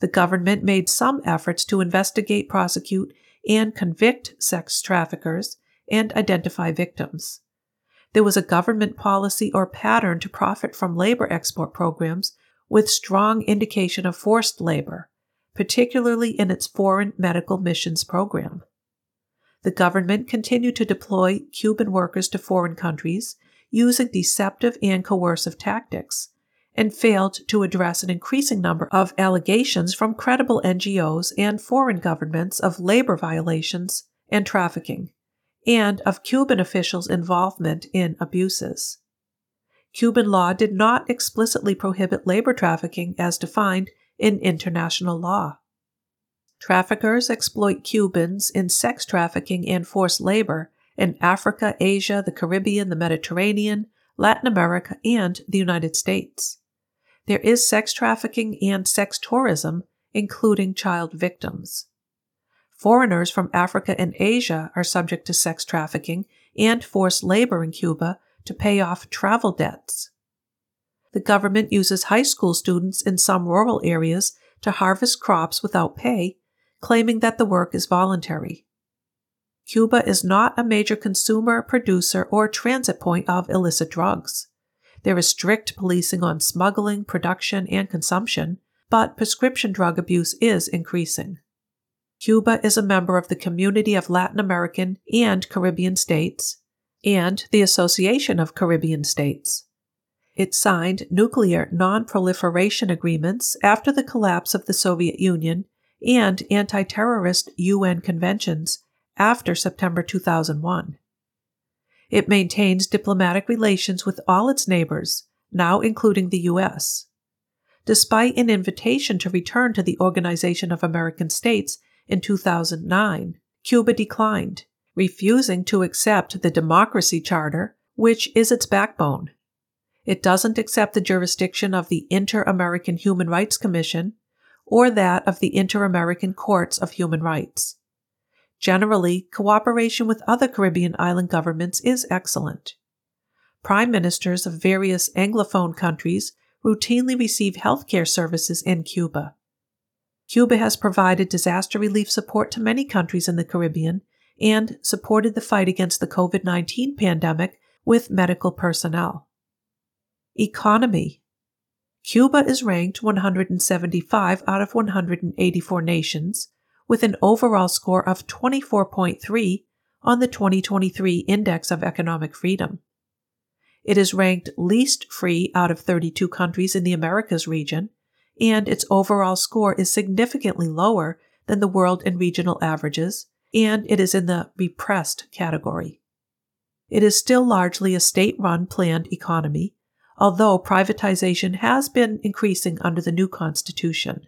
The government made some efforts to investigate, prosecute, and convict sex traffickers and identify victims there was a government policy or pattern to profit from labor export programs with strong indication of forced labor, particularly in its foreign medical missions program. The government continued to deploy Cuban workers to foreign countries using deceptive and coercive tactics, and failed to address an increasing number of allegations from credible NGOs and foreign governments of labor violations and trafficking, and of Cuban officials' involvement in abuses. Cuban law did not explicitly prohibit labor trafficking as defined in international law. Traffickers exploit Cubans in sex trafficking and forced labor in Africa, Asia, the Caribbean, the Mediterranean, Latin America, and the United States. There is sex trafficking and sex tourism, including child victims. Foreigners from Africa and Asia are subject to sex trafficking and forced labor in Cuba to pay off travel debts. The government uses high school students in some rural areas to harvest crops without pay, claiming that the work is voluntary. Cuba is not a major consumer, producer, or transit point of illicit drugs. There is strict policing on smuggling, production, and consumption, but prescription drug abuse is increasing. Cuba is a member of the Community of Latin American and Caribbean States and the Association of Caribbean States. It signed nuclear non proliferation agreements after the collapse of the Soviet Union and anti terrorist UN conventions after September 2001. It maintains diplomatic relations with all its neighbors, now including the U.S. Despite an invitation to return to the Organization of American States in 2009, Cuba declined, refusing to accept the Democracy Charter, which is its backbone. It doesn't accept the jurisdiction of the Inter American Human Rights Commission or that of the Inter American Courts of Human Rights. Generally, cooperation with other Caribbean island governments is excellent. Prime ministers of various Anglophone countries routinely receive healthcare services in Cuba. Cuba has provided disaster relief support to many countries in the Caribbean and supported the fight against the COVID 19 pandemic with medical personnel. Economy Cuba is ranked 175 out of 184 nations with an overall score of 24.3 on the 2023 Index of Economic Freedom. It is ranked least free out of 32 countries in the Americas region, and its overall score is significantly lower than the world and regional averages, and it is in the repressed category. It is still largely a state run planned economy, although privatization has been increasing under the new constitution.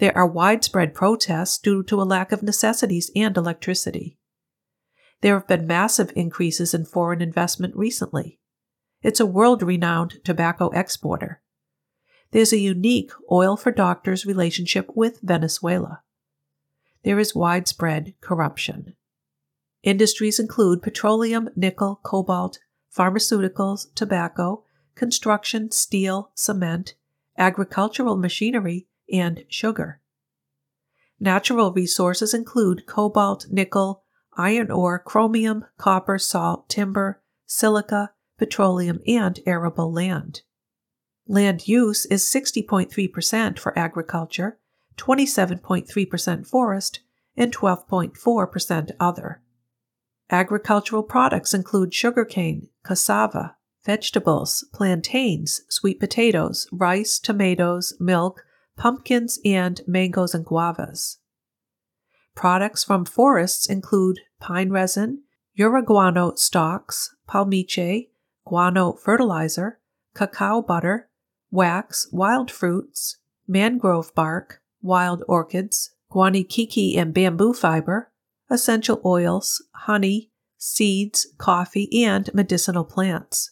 There are widespread protests due to a lack of necessities and electricity. There have been massive increases in foreign investment recently. It's a world renowned tobacco exporter. There's a unique oil for doctors relationship with Venezuela. There is widespread corruption. Industries include petroleum, nickel, cobalt, pharmaceuticals, tobacco, construction, steel, cement, agricultural machinery, and sugar. Natural resources include cobalt, nickel, iron ore, chromium, copper, salt, timber, silica, petroleum, and arable land. Land use is 60.3% for agriculture, 27.3% forest, and 12.4% other. Agricultural products include sugarcane, cassava, vegetables, plantains, sweet potatoes, rice, tomatoes, milk, pumpkins, and mangoes and guavas. Products from forests include pine resin, Uruguano stalks, palmiche, guano fertilizer, cacao butter, wax, wild fruits, mangrove bark, wild orchids, guanikiki and bamboo fiber, essential oils, honey, seeds, coffee, and medicinal plants.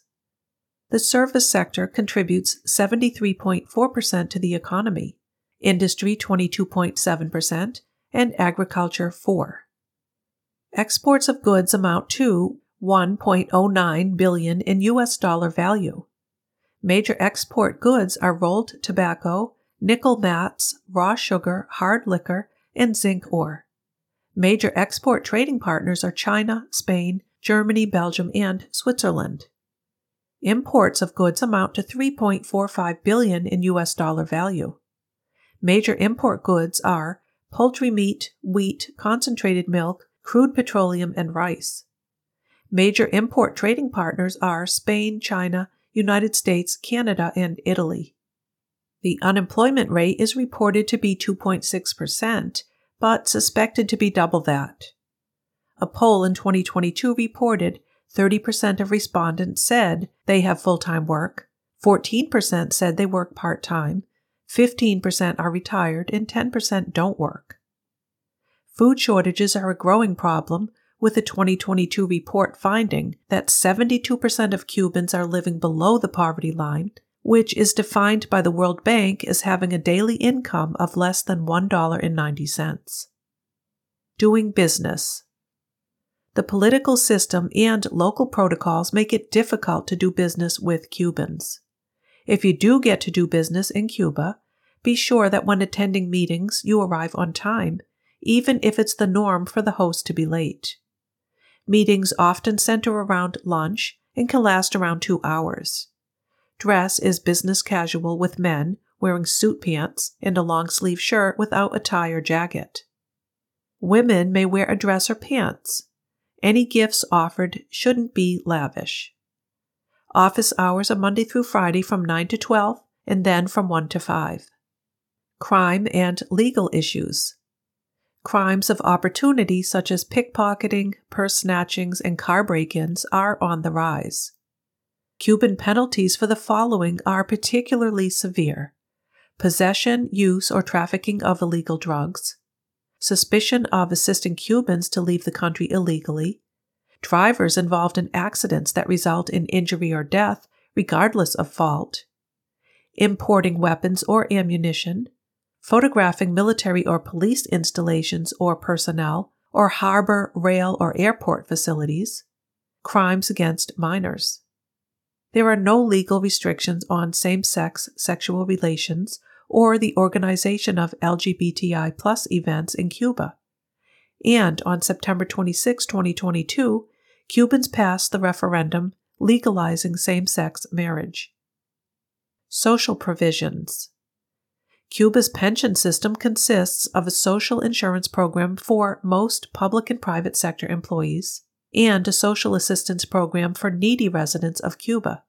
The service sector contributes 73.4% to the economy industry 22.7%, and agriculture 4. Exports of goods amount to 1.09 billion in US dollar value. Major export goods are rolled tobacco, nickel mats, raw sugar, hard liquor, and zinc ore. Major export trading partners are China, Spain, Germany, Belgium, and Switzerland. Imports of goods amount to 3.45 billion in US dollar value. Major import goods are poultry meat, wheat, concentrated milk, crude petroleum, and rice. Major import trading partners are Spain, China, United States, Canada, and Italy. The unemployment rate is reported to be 2.6%, but suspected to be double that. A poll in 2022 reported 30% of respondents said they have full time work, 14% said they work part time, 15% are retired, and 10% don't work. Food shortages are a growing problem, with a 2022 report finding that 72% of Cubans are living below the poverty line, which is defined by the World Bank as having a daily income of less than $1.90. Doing business. The political system and local protocols make it difficult to do business with Cubans. If you do get to do business in Cuba, be sure that when attending meetings you arrive on time, even if it's the norm for the host to be late. Meetings often center around lunch and can last around two hours. Dress is business casual with men wearing suit pants and a long sleeve shirt without a tie or jacket. Women may wear a dress or pants. Any gifts offered shouldn't be lavish. Office hours are Monday through Friday from 9 to 12 and then from 1 to 5. Crime and legal issues. Crimes of opportunity such as pickpocketing, purse snatchings, and car break ins are on the rise. Cuban penalties for the following are particularly severe possession, use, or trafficking of illegal drugs, suspicion of assisting Cubans to leave the country illegally, drivers involved in accidents that result in injury or death, regardless of fault, importing weapons or ammunition, photographing military or police installations or personnel, or harbor, rail, or airport facilities, crimes against minors. There are no legal restrictions on same sex sexual relations or the organization of LGBTI events in Cuba. And on September 26, 2022, Cubans passed the referendum legalizing same sex marriage. Social provisions. Cuba's pension system consists of a social insurance program for most public and private sector employees and a social assistance program for needy residents of Cuba.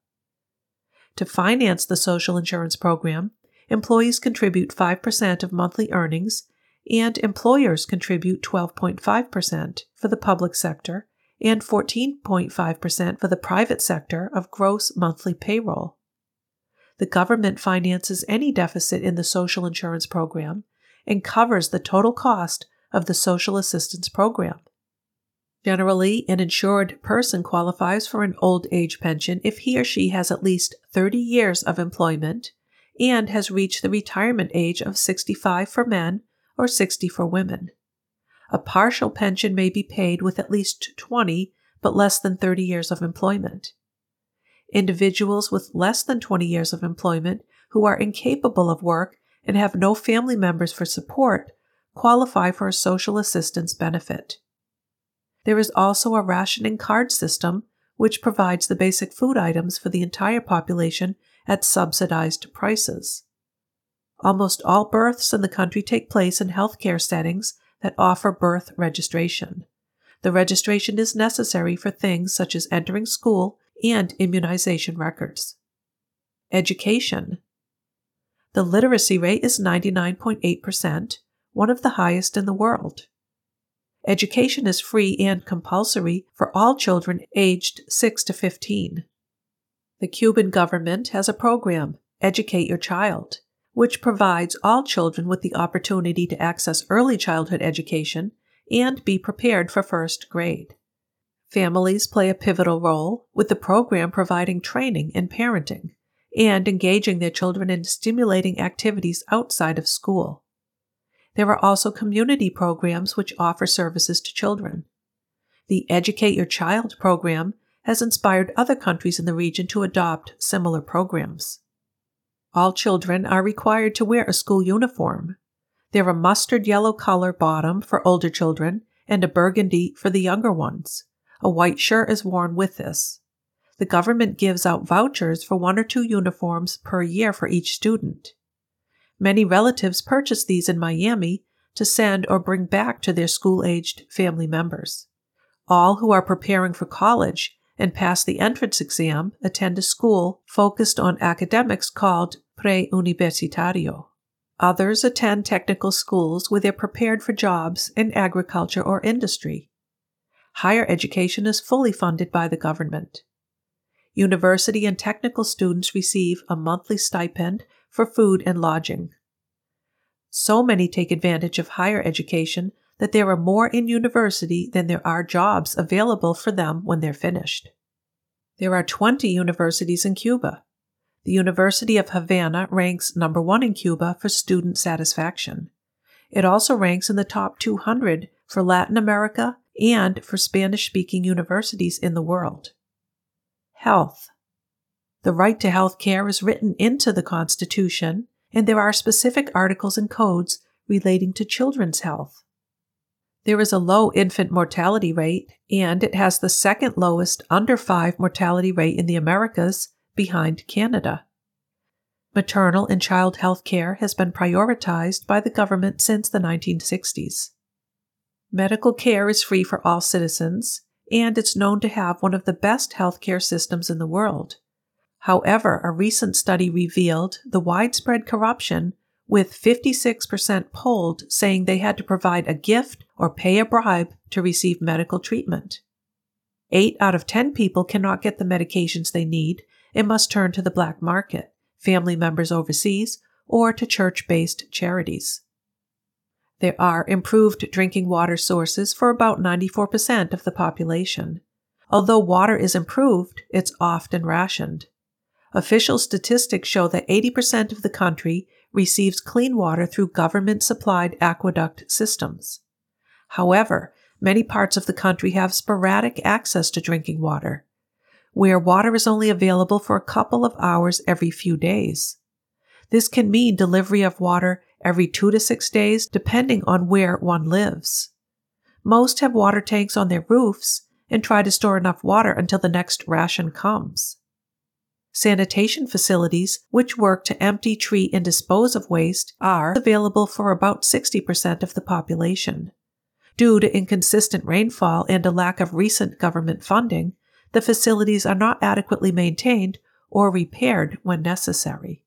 To finance the social insurance program, employees contribute 5% of monthly earnings and employers contribute 12.5% for the public sector and 14.5% for the private sector of gross monthly payroll. The government finances any deficit in the social insurance program and covers the total cost of the social assistance program. Generally, an insured person qualifies for an old age pension if he or she has at least 30 years of employment and has reached the retirement age of 65 for men or 60 for women. A partial pension may be paid with at least 20 but less than 30 years of employment. Individuals with less than 20 years of employment who are incapable of work and have no family members for support qualify for a social assistance benefit. There is also a rationing card system which provides the basic food items for the entire population at subsidized prices. Almost all births in the country take place in healthcare settings that offer birth registration. The registration is necessary for things such as entering school and immunization records. Education. The literacy rate is 99.8%, one of the highest in the world. Education is free and compulsory for all children aged 6 to 15. The Cuban government has a program, Educate Your Child, which provides all children with the opportunity to access early childhood education and be prepared for first grade. Families play a pivotal role, with the program providing training in parenting and engaging their children in stimulating activities outside of school. There are also community programs which offer services to children. The Educate Your Child program has inspired other countries in the region to adopt similar programs. All children are required to wear a school uniform. They're a mustard yellow color bottom for older children and a burgundy for the younger ones. A white shirt is worn with this. The government gives out vouchers for one or two uniforms per year for each student. Many relatives purchase these in Miami to send or bring back to their school aged family members. All who are preparing for college and pass the entrance exam attend a school focused on academics called pre-universitario. Others attend technical schools where they're prepared for jobs in agriculture or industry. Higher education is fully funded by the government. University and technical students receive a monthly stipend for food and lodging. So many take advantage of higher education that there are more in university than there are jobs available for them when they're finished. There are 20 universities in Cuba. The University of Havana ranks number one in Cuba for student satisfaction. It also ranks in the top 200 for Latin America and for Spanish speaking universities in the world. Health. The right to health care is written into the Constitution, and there are specific articles and codes relating to children's health. There is a low infant mortality rate, and it has the second lowest under 5 mortality rate in the Americas behind Canada. Maternal and child health care has been prioritized by the government since the 1960s. Medical care is free for all citizens, and it's known to have one of the best healthcare systems in the world. However, a recent study revealed the widespread corruption, with 56% polled saying they had to provide a gift or pay a bribe to receive medical treatment. 8 out of 10 people cannot get the medications they need and must turn to the black market, family members overseas, or to church based charities. There are improved drinking water sources for about 94% of the population. Although water is improved, it's often rationed. Official statistics show that 80% of the country receives clean water through government supplied aqueduct systems. However, many parts of the country have sporadic access to drinking water, where water is only available for a couple of hours every few days. This can mean delivery of water every two to six days, depending on where one lives. Most have water tanks on their roofs and try to store enough water until the next ration comes. Sanitation facilities, which work to empty, treat, and dispose of waste, are available for about 60% of the population. Due to inconsistent rainfall and a lack of recent government funding, the facilities are not adequately maintained or repaired when necessary.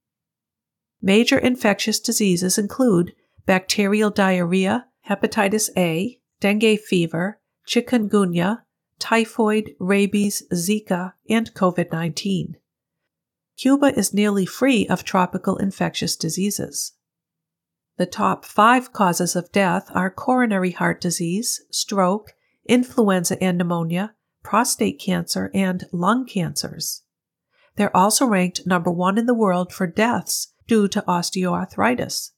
Major infectious diseases include bacterial diarrhea, hepatitis A, dengue fever, chikungunya, typhoid, rabies, Zika, and COVID 19. Cuba is nearly free of tropical infectious diseases. The top five causes of death are coronary heart disease, stroke, influenza and pneumonia, prostate cancer, and lung cancers. They're also ranked number one in the world for deaths due to osteoarthritis.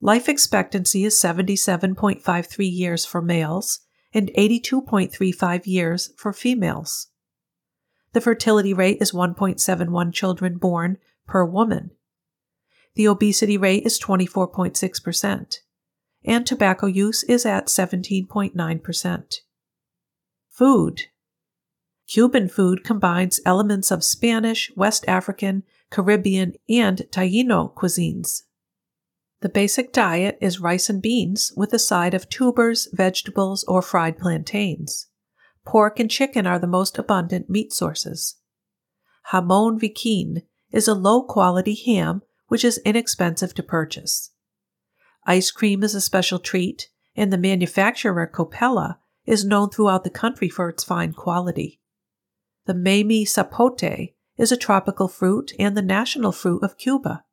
Life expectancy is 77.53 years for males and 82.35 years for females. The fertility rate is 1.71 children born per woman. The obesity rate is 24.6%, and tobacco use is at 17.9%. Food. Cuban food combines elements of Spanish, West African, Caribbean, and Taino cuisines. The basic diet is rice and beans with a side of tubers, vegetables, or fried plantains. Pork and chicken are the most abundant meat sources. Jamon viquin is a low quality ham which is inexpensive to purchase. Ice cream is a special treat, and the manufacturer Coppelia is known throughout the country for its fine quality. The mamey sapote is a tropical fruit and the national fruit of Cuba.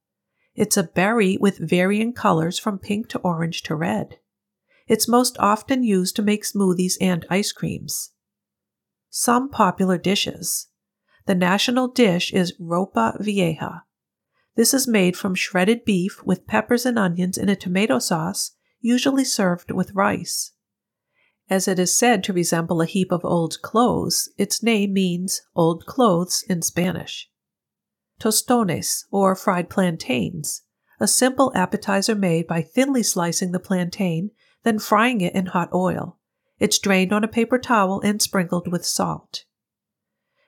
It's a berry with varying colors from pink to orange to red. It's most often used to make smoothies and ice creams. Some popular dishes. The national dish is ropa vieja. This is made from shredded beef with peppers and onions in a tomato sauce, usually served with rice. As it is said to resemble a heap of old clothes, its name means old clothes in Spanish. Tostones, or fried plantains, a simple appetizer made by thinly slicing the plantain, then frying it in hot oil. It's drained on a paper towel and sprinkled with salt.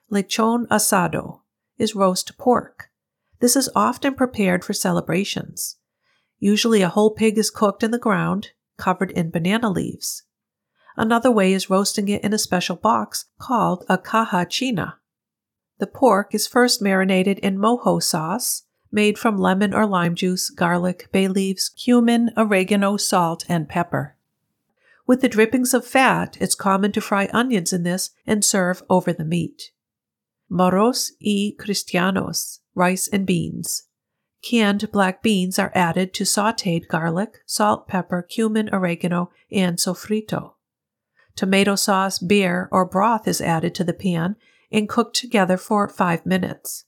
Lechon asado is roast pork. This is often prepared for celebrations. Usually, a whole pig is cooked in the ground, covered in banana leaves. Another way is roasting it in a special box called a caja china. The pork is first marinated in mojo sauce, made from lemon or lime juice, garlic, bay leaves, cumin, oregano, salt, and pepper. With the drippings of fat, it's common to fry onions in this and serve over the meat. Moros y cristianos, rice and beans. Canned black beans are added to sauteed garlic, salt, pepper, cumin, oregano, and sofrito. Tomato sauce, beer, or broth is added to the pan and cooked together for five minutes.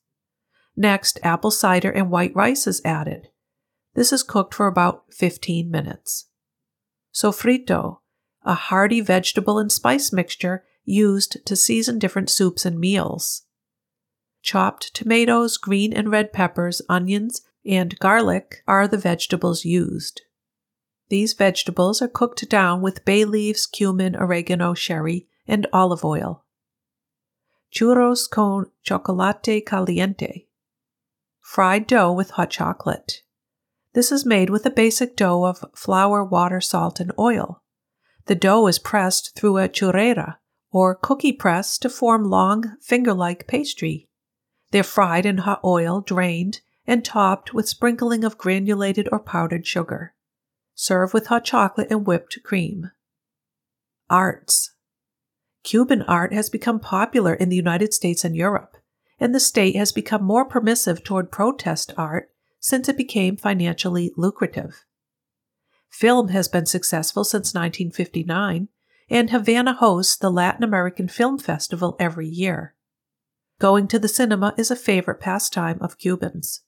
Next, apple cider and white rice is added. This is cooked for about 15 minutes. Sofrito, a hearty vegetable and spice mixture used to season different soups and meals. Chopped tomatoes, green and red peppers, onions, and garlic are the vegetables used. These vegetables are cooked down with bay leaves, cumin, oregano, sherry, and olive oil. Churros con chocolate caliente. Fried dough with hot chocolate. This is made with a basic dough of flour, water, salt, and oil. The dough is pressed through a churrera, or cookie press, to form long, finger like pastry. They're fried in hot oil, drained, and topped with sprinkling of granulated or powdered sugar. Serve with hot chocolate and whipped cream. Arts Cuban art has become popular in the United States and Europe, and the state has become more permissive toward protest art since it became financially lucrative. Film has been successful since 1959, and Havana hosts the Latin American Film Festival every year. Going to the cinema is a favorite pastime of Cubans.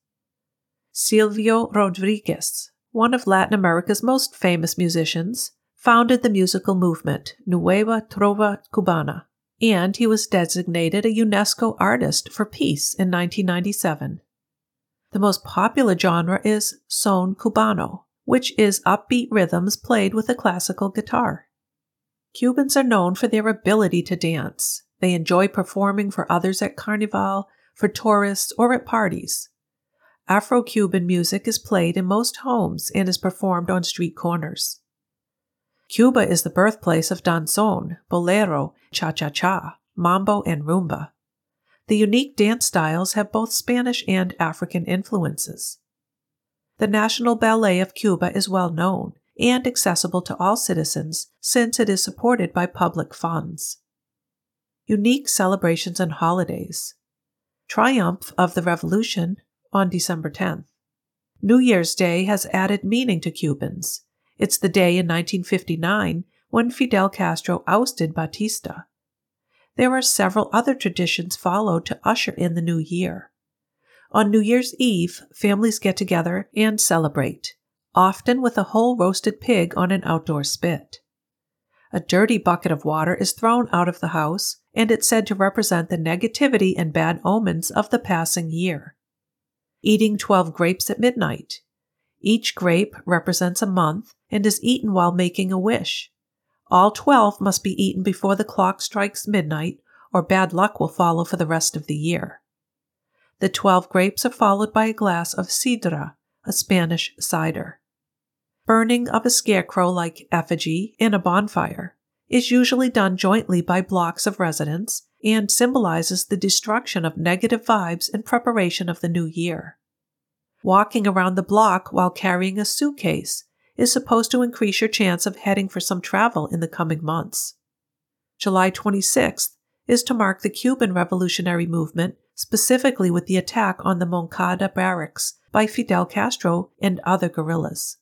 Silvio Rodriguez, one of Latin America's most famous musicians, founded the musical movement Nueva Trova Cubana, and he was designated a UNESCO Artist for Peace in 1997. The most popular genre is son cubano, which is upbeat rhythms played with a classical guitar. Cubans are known for their ability to dance. They enjoy performing for others at carnival, for tourists, or at parties. Afro Cuban music is played in most homes and is performed on street corners. Cuba is the birthplace of danzón, bolero, cha cha cha, mambo, and rumba. The unique dance styles have both Spanish and African influences. The National Ballet of Cuba is well known and accessible to all citizens since it is supported by public funds. Unique celebrations and holidays. Triumph of the Revolution on December 10th. New Year's Day has added meaning to Cubans. It's the day in 1959 when Fidel Castro ousted Batista. There are several other traditions followed to usher in the new year. On New Year's Eve, families get together and celebrate, often with a whole roasted pig on an outdoor spit. A dirty bucket of water is thrown out of the house, and it's said to represent the negativity and bad omens of the passing year. Eating 12 grapes at midnight. Each grape represents a month and is eaten while making a wish. All 12 must be eaten before the clock strikes midnight, or bad luck will follow for the rest of the year. The 12 grapes are followed by a glass of sidra, a Spanish cider. Burning of a scarecrow like effigy in a bonfire is usually done jointly by blocks of residents and symbolizes the destruction of negative vibes in preparation of the new year. Walking around the block while carrying a suitcase is supposed to increase your chance of heading for some travel in the coming months. July 26th is to mark the Cuban Revolutionary Movement, specifically with the attack on the Moncada barracks by Fidel Castro and other guerrillas.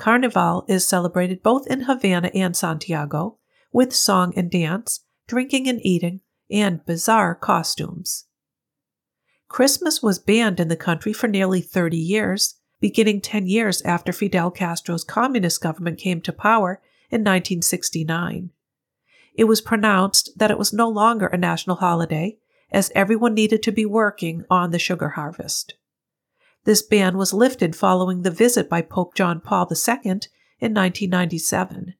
Carnival is celebrated both in Havana and Santiago, with song and dance, drinking and eating, and bizarre costumes. Christmas was banned in the country for nearly 30 years, beginning 10 years after Fidel Castro's communist government came to power in 1969. It was pronounced that it was no longer a national holiday, as everyone needed to be working on the sugar harvest. This ban was lifted following the visit by Pope John Paul II in 1997.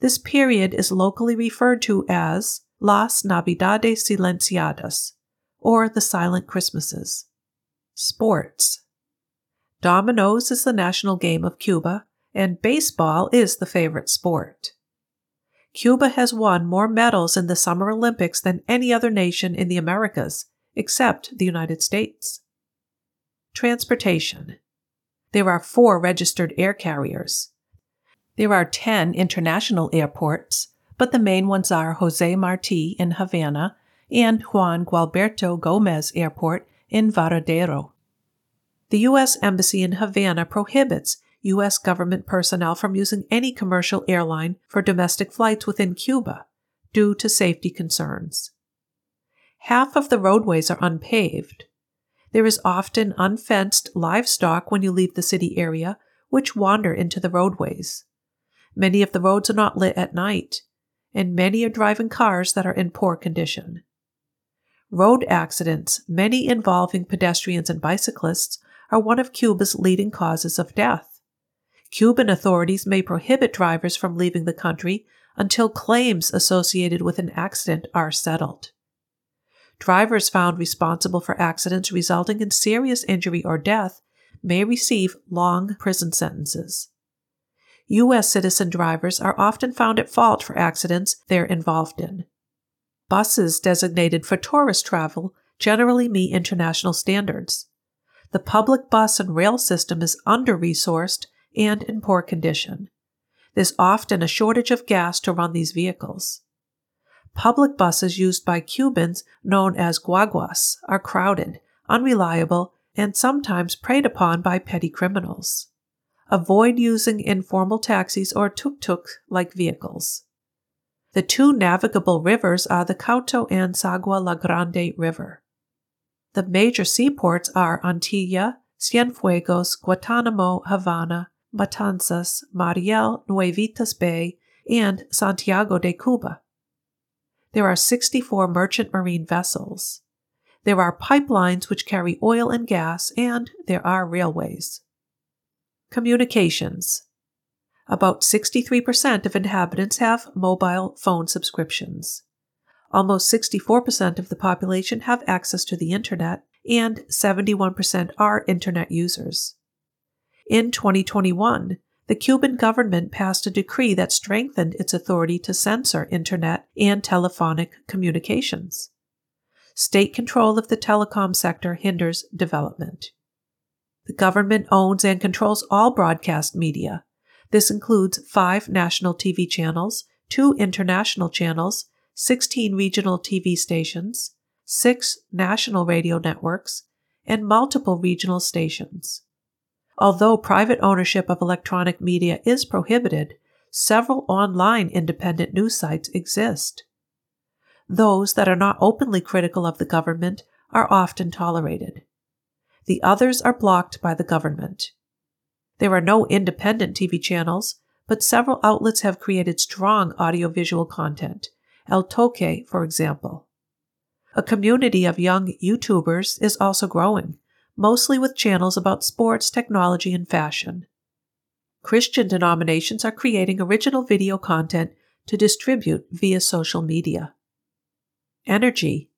This period is locally referred to as Las Navidades Silenciadas, or the Silent Christmases. Sports Dominoes is the national game of Cuba, and baseball is the favorite sport. Cuba has won more medals in the Summer Olympics than any other nation in the Americas, except the United States. Transportation There are four registered air carriers There are 10 international airports, but the main ones are Jose Marti in Havana and Juan Gualberto Gomez Airport in Varadero. The U.S. Embassy in Havana prohibits U.S. government personnel from using any commercial airline for domestic flights within Cuba due to safety concerns. Half of the roadways are unpaved. There is often unfenced livestock when you leave the city area, which wander into the roadways. Many of the roads are not lit at night, and many are driving cars that are in poor condition. Road accidents, many involving pedestrians and bicyclists, are one of Cuba's leading causes of death. Cuban authorities may prohibit drivers from leaving the country until claims associated with an accident are settled. Drivers found responsible for accidents resulting in serious injury or death may receive long prison sentences. U.S. citizen drivers are often found at fault for accidents they're involved in. Buses designated for tourist travel generally meet international standards. The public bus and rail system is under resourced and in poor condition. There's often a shortage of gas to run these vehicles. Public buses used by Cubans, known as guaguas, are crowded, unreliable, and sometimes preyed upon by petty criminals. Avoid using informal taxis or tuk tuk like vehicles. The two navigable rivers are the Cauto and Sagua La Grande River. The major seaports are Antilla, Cienfuegos, Guantanamo, Havana, Matanzas, Mariel, Nuevitas Bay, and Santiago de Cuba. There are 64 merchant marine vessels. There are pipelines which carry oil and gas, and there are railways. Communications. About 63% of inhabitants have mobile phone subscriptions. Almost 64% of the population have access to the Internet, and 71% are Internet users. In 2021, the Cuban government passed a decree that strengthened its authority to censor Internet and telephonic communications. State control of the telecom sector hinders development. The government owns and controls all broadcast media. This includes five national TV channels, two international channels, 16 regional TV stations, six national radio networks, and multiple regional stations. Although private ownership of electronic media is prohibited, several online independent news sites exist. Those that are not openly critical of the government are often tolerated. The others are blocked by the government. There are no independent TV channels, but several outlets have created strong audiovisual content. El Toque, for example. A community of young YouTubers is also growing, mostly with channels about sports, technology, and fashion. Christian denominations are creating original video content to distribute via social media. Energy.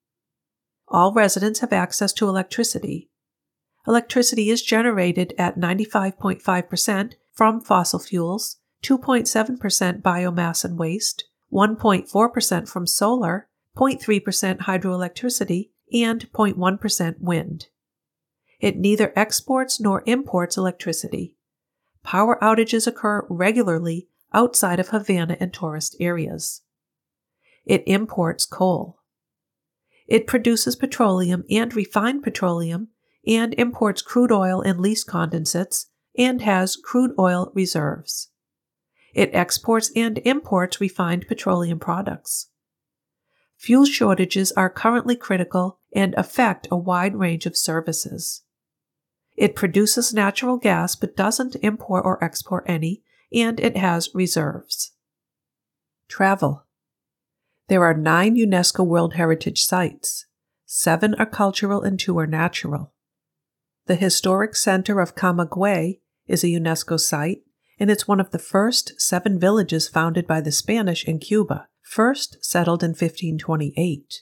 All residents have access to electricity, Electricity is generated at 95.5% from fossil fuels, 2.7% biomass and waste, 1.4% from solar, 0.3% hydroelectricity, and 0.1% wind. It neither exports nor imports electricity. Power outages occur regularly outside of Havana and tourist areas. It imports coal. It produces petroleum and refined petroleum and imports crude oil and lease condensates and has crude oil reserves. It exports and imports refined petroleum products. Fuel shortages are currently critical and affect a wide range of services. It produces natural gas but doesn't import or export any, and it has reserves. Travel. There are nine UNESCO World Heritage Sites. Seven are cultural and two are natural. The historic center of Camagüey is a UNESCO site, and it's one of the first seven villages founded by the Spanish in Cuba, first settled in 1528.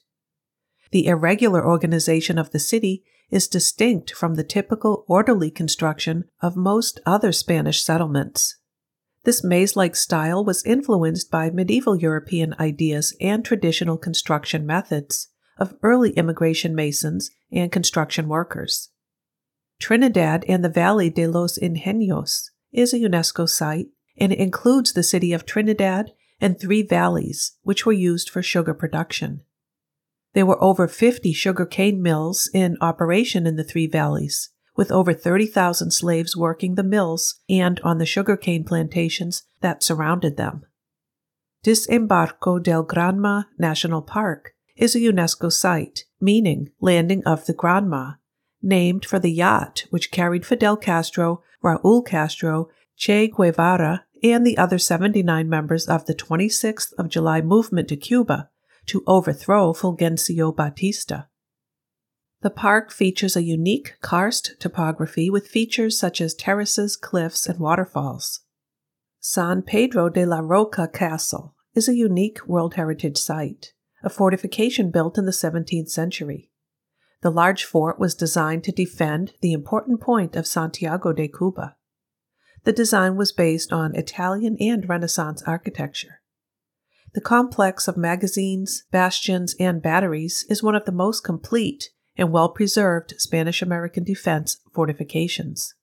The irregular organization of the city is distinct from the typical orderly construction of most other Spanish settlements. This maze like style was influenced by medieval European ideas and traditional construction methods of early immigration masons and construction workers. Trinidad and the Valley de los Ingenios is a UNESCO site, and it includes the city of Trinidad and three valleys, which were used for sugar production. There were over 50 sugar cane mills in operation in the three valleys, with over 30,000 slaves working the mills and on the sugar cane plantations that surrounded them. Desembarco del Granma National Park is a UNESCO site, meaning landing of the Granma, named for the yacht which carried Fidel Castro, Raul Castro, Che Guevara, and the other 79 members of the 26th of July movement to Cuba to overthrow Fulgencio Batista. The park features a unique karst topography with features such as terraces, cliffs, and waterfalls. San Pedro de la Roca Castle is a unique World Heritage Site, a fortification built in the 17th century. The large fort was designed to defend the important point of Santiago de Cuba. The design was based on Italian and Renaissance architecture. The complex of magazines, bastions, and batteries is one of the most complete and well preserved Spanish American defense fortifications.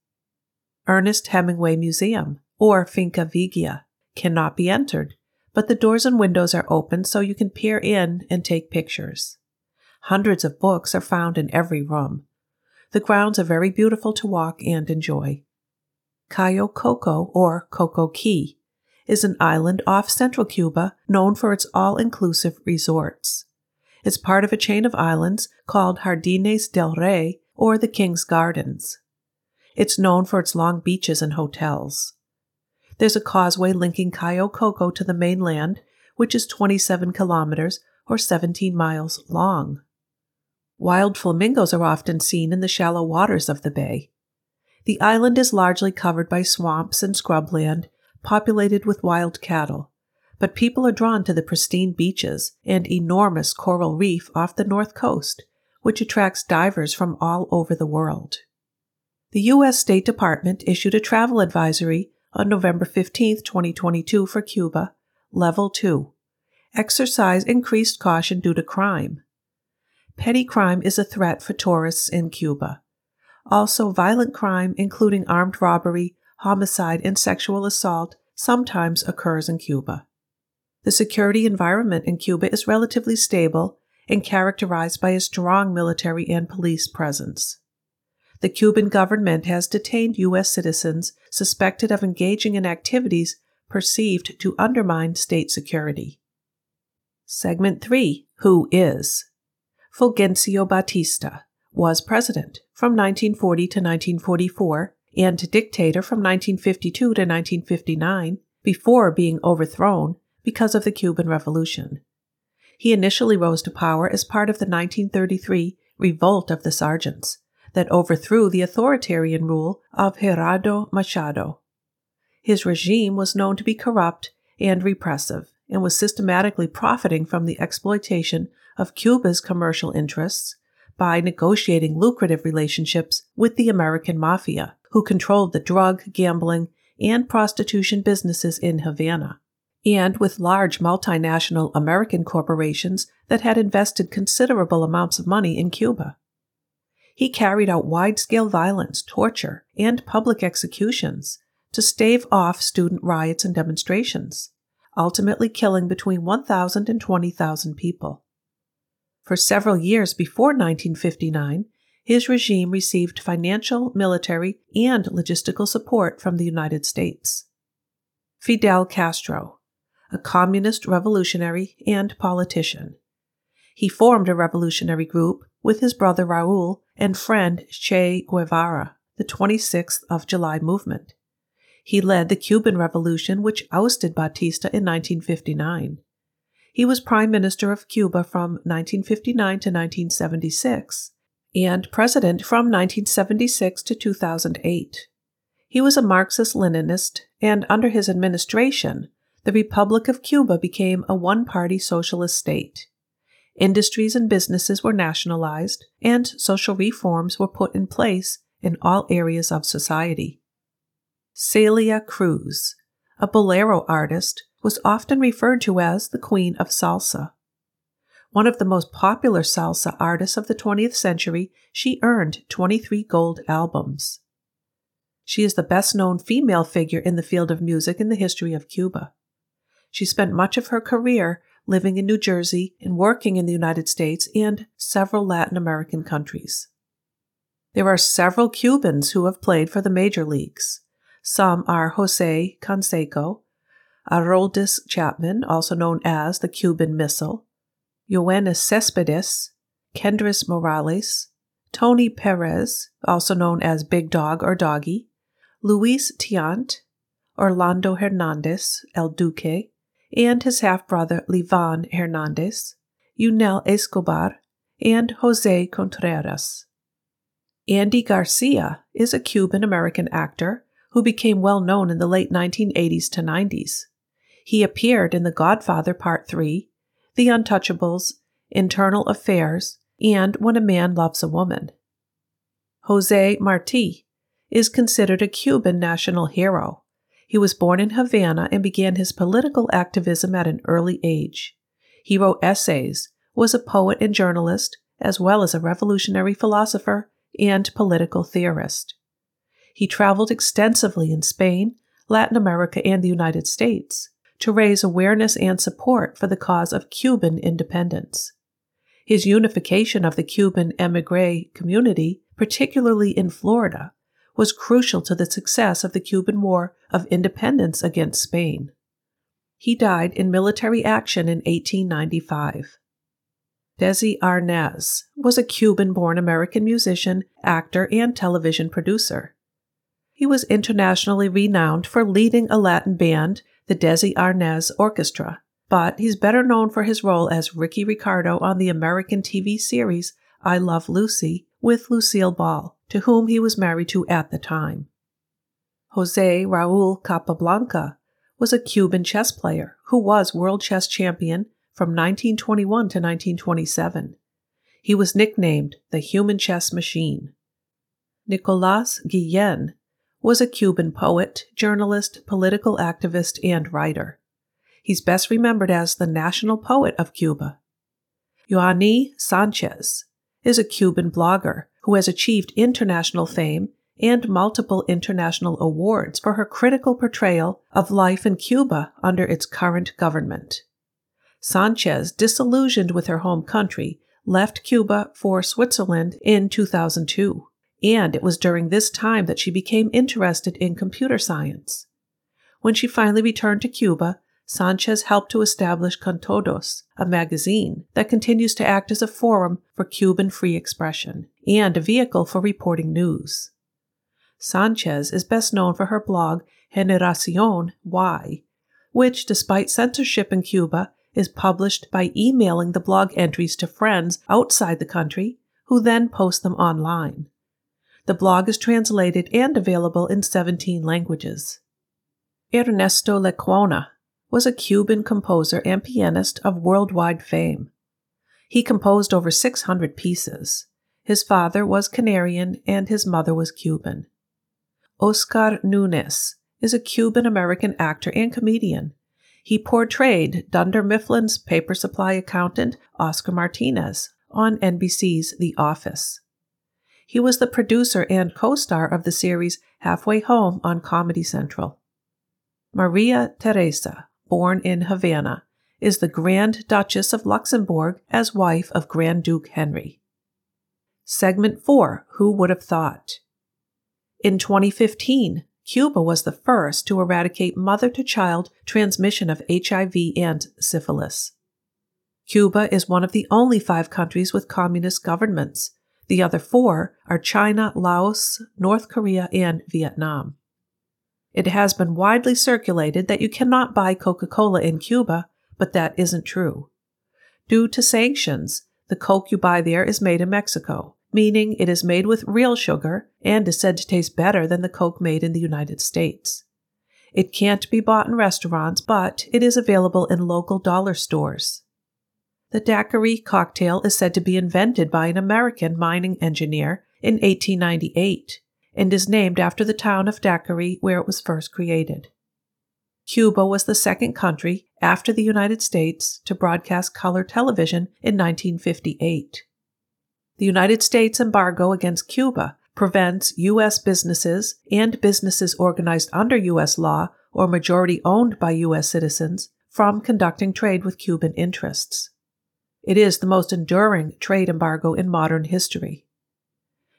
Ernest Hemingway Museum, or Finca Vigia, cannot be entered, but the doors and windows are open so you can peer in and take pictures. Hundreds of books are found in every room. The grounds are very beautiful to walk and enjoy. Cayo Coco, or Coco Key, is an island off central Cuba known for its all inclusive resorts. It's part of a chain of islands called Jardines del Rey, or the King's Gardens. It's known for its long beaches and hotels. There's a causeway linking Cayo Coco to the mainland, which is 27 kilometers or 17 miles long. Wild flamingos are often seen in the shallow waters of the bay. The island is largely covered by swamps and scrubland, populated with wild cattle, but people are drawn to the pristine beaches and enormous coral reef off the north coast, which attracts divers from all over the world. The U.S. State Department issued a travel advisory on November 15, 2022, for Cuba, Level 2. Exercise increased caution due to crime. Petty crime is a threat for tourists in Cuba. Also, violent crime, including armed robbery, homicide, and sexual assault, sometimes occurs in Cuba. The security environment in Cuba is relatively stable and characterized by a strong military and police presence. The Cuban government has detained U.S. citizens suspected of engaging in activities perceived to undermine state security. Segment 3 Who is? Fulgencio Batista was president from 1940 to 1944 and dictator from 1952 to 1959 before being overthrown because of the Cuban Revolution. He initially rose to power as part of the 1933 Revolt of the Sergeants that overthrew the authoritarian rule of Gerardo Machado. His regime was known to be corrupt and repressive and was systematically profiting from the exploitation of Cuba's commercial interests by negotiating lucrative relationships with the American mafia, who controlled the drug, gambling, and prostitution businesses in Havana, and with large multinational American corporations that had invested considerable amounts of money in Cuba. He carried out wide scale violence, torture, and public executions to stave off student riots and demonstrations, ultimately killing between 1,000 and 20,000 people. For several years before 1959, his regime received financial, military, and logistical support from the United States. Fidel Castro, a communist revolutionary and politician. He formed a revolutionary group with his brother Raul and friend Che Guevara, the 26th of July movement. He led the Cuban Revolution, which ousted Batista in 1959. He was Prime Minister of Cuba from 1959 to 1976 and President from 1976 to 2008. He was a Marxist Leninist, and under his administration, the Republic of Cuba became a one party socialist state. Industries and businesses were nationalized, and social reforms were put in place in all areas of society. Celia Cruz, a bolero artist was often referred to as the Queen of Salsa. One of the most popular salsa artists of the 20th century, she earned 23 gold albums. She is the best known female figure in the field of music in the history of Cuba. She spent much of her career living in New Jersey and working in the United States and several Latin American countries. There are several Cubans who have played for the major leagues. Some are Jose Canseco, Aroldis Chapman, also known as the Cuban Missile, Yoenis Cespedes, Kendrys Morales, Tony Perez, also known as Big Dog or Doggy, Luis Tiant, Orlando Hernandez, El Duque, and his half brother Livan Hernandez, Yunel Escobar, and Jose Contreras. Andy Garcia is a Cuban American actor who became well known in the late 1980s to 90s. He appeared in The Godfather Part 3, The Untouchables, Internal Affairs, and When a Man Loves a Woman. Jose Marti is considered a Cuban national hero. He was born in Havana and began his political activism at an early age. He wrote essays, was a poet and journalist, as well as a revolutionary philosopher and political theorist. He traveled extensively in Spain, Latin America, and the United States to raise awareness and support for the cause of Cuban independence. His unification of the Cuban emigre community, particularly in Florida, was crucial to the success of the Cuban War of Independence against Spain. He died in military action in 1895. Desi Arnaz was a Cuban born American musician, actor, and television producer. He was internationally renowned for leading a Latin band the Desi Arnaz Orchestra, but he's better known for his role as Ricky Ricardo on the American TV series I Love Lucy with Lucille Ball, to whom he was married to at the time. Jose Raul Capablanca was a Cuban chess player who was world chess champion from 1921 to 1927. He was nicknamed the Human Chess Machine. Nicolas Guillen was a Cuban poet, journalist, political activist, and writer. He's best remembered as the national poet of Cuba. Yoani Sanchez is a Cuban blogger who has achieved international fame and multiple international awards for her critical portrayal of life in Cuba under its current government. Sanchez, disillusioned with her home country, left Cuba for Switzerland in 2002 and it was during this time that she became interested in computer science. When she finally returned to Cuba, Sanchez helped to establish Contodos, a magazine that continues to act as a forum for Cuban free expression and a vehicle for reporting news. Sanchez is best known for her blog Generacion Y, which, despite censorship in Cuba, is published by emailing the blog entries to friends outside the country who then post them online. The blog is translated and available in 17 languages. Ernesto Lecuona was a Cuban composer and pianist of worldwide fame. He composed over 600 pieces. His father was Canarian and his mother was Cuban. Oscar Nunez is a Cuban American actor and comedian. He portrayed Dunder Mifflin's paper supply accountant, Oscar Martinez, on NBC's The Office. He was the producer and co star of the series Halfway Home on Comedy Central. Maria Teresa, born in Havana, is the Grand Duchess of Luxembourg as wife of Grand Duke Henry. Segment 4 Who Would Have Thought? In 2015, Cuba was the first to eradicate mother to child transmission of HIV and syphilis. Cuba is one of the only five countries with communist governments, the other four are China, Laos, North Korea, and Vietnam. It has been widely circulated that you cannot buy Coca Cola in Cuba, but that isn't true. Due to sanctions, the Coke you buy there is made in Mexico, meaning it is made with real sugar and is said to taste better than the Coke made in the United States. It can't be bought in restaurants, but it is available in local dollar stores. The daiquiri cocktail is said to be invented by an American mining engineer in 1898 and is named after the town of Daiquiri where it was first created. Cuba was the second country after the United States to broadcast color television in 1958. The United States embargo against Cuba prevents U.S. businesses and businesses organized under U.S. law or majority owned by U.S. citizens from conducting trade with Cuban interests. It is the most enduring trade embargo in modern history.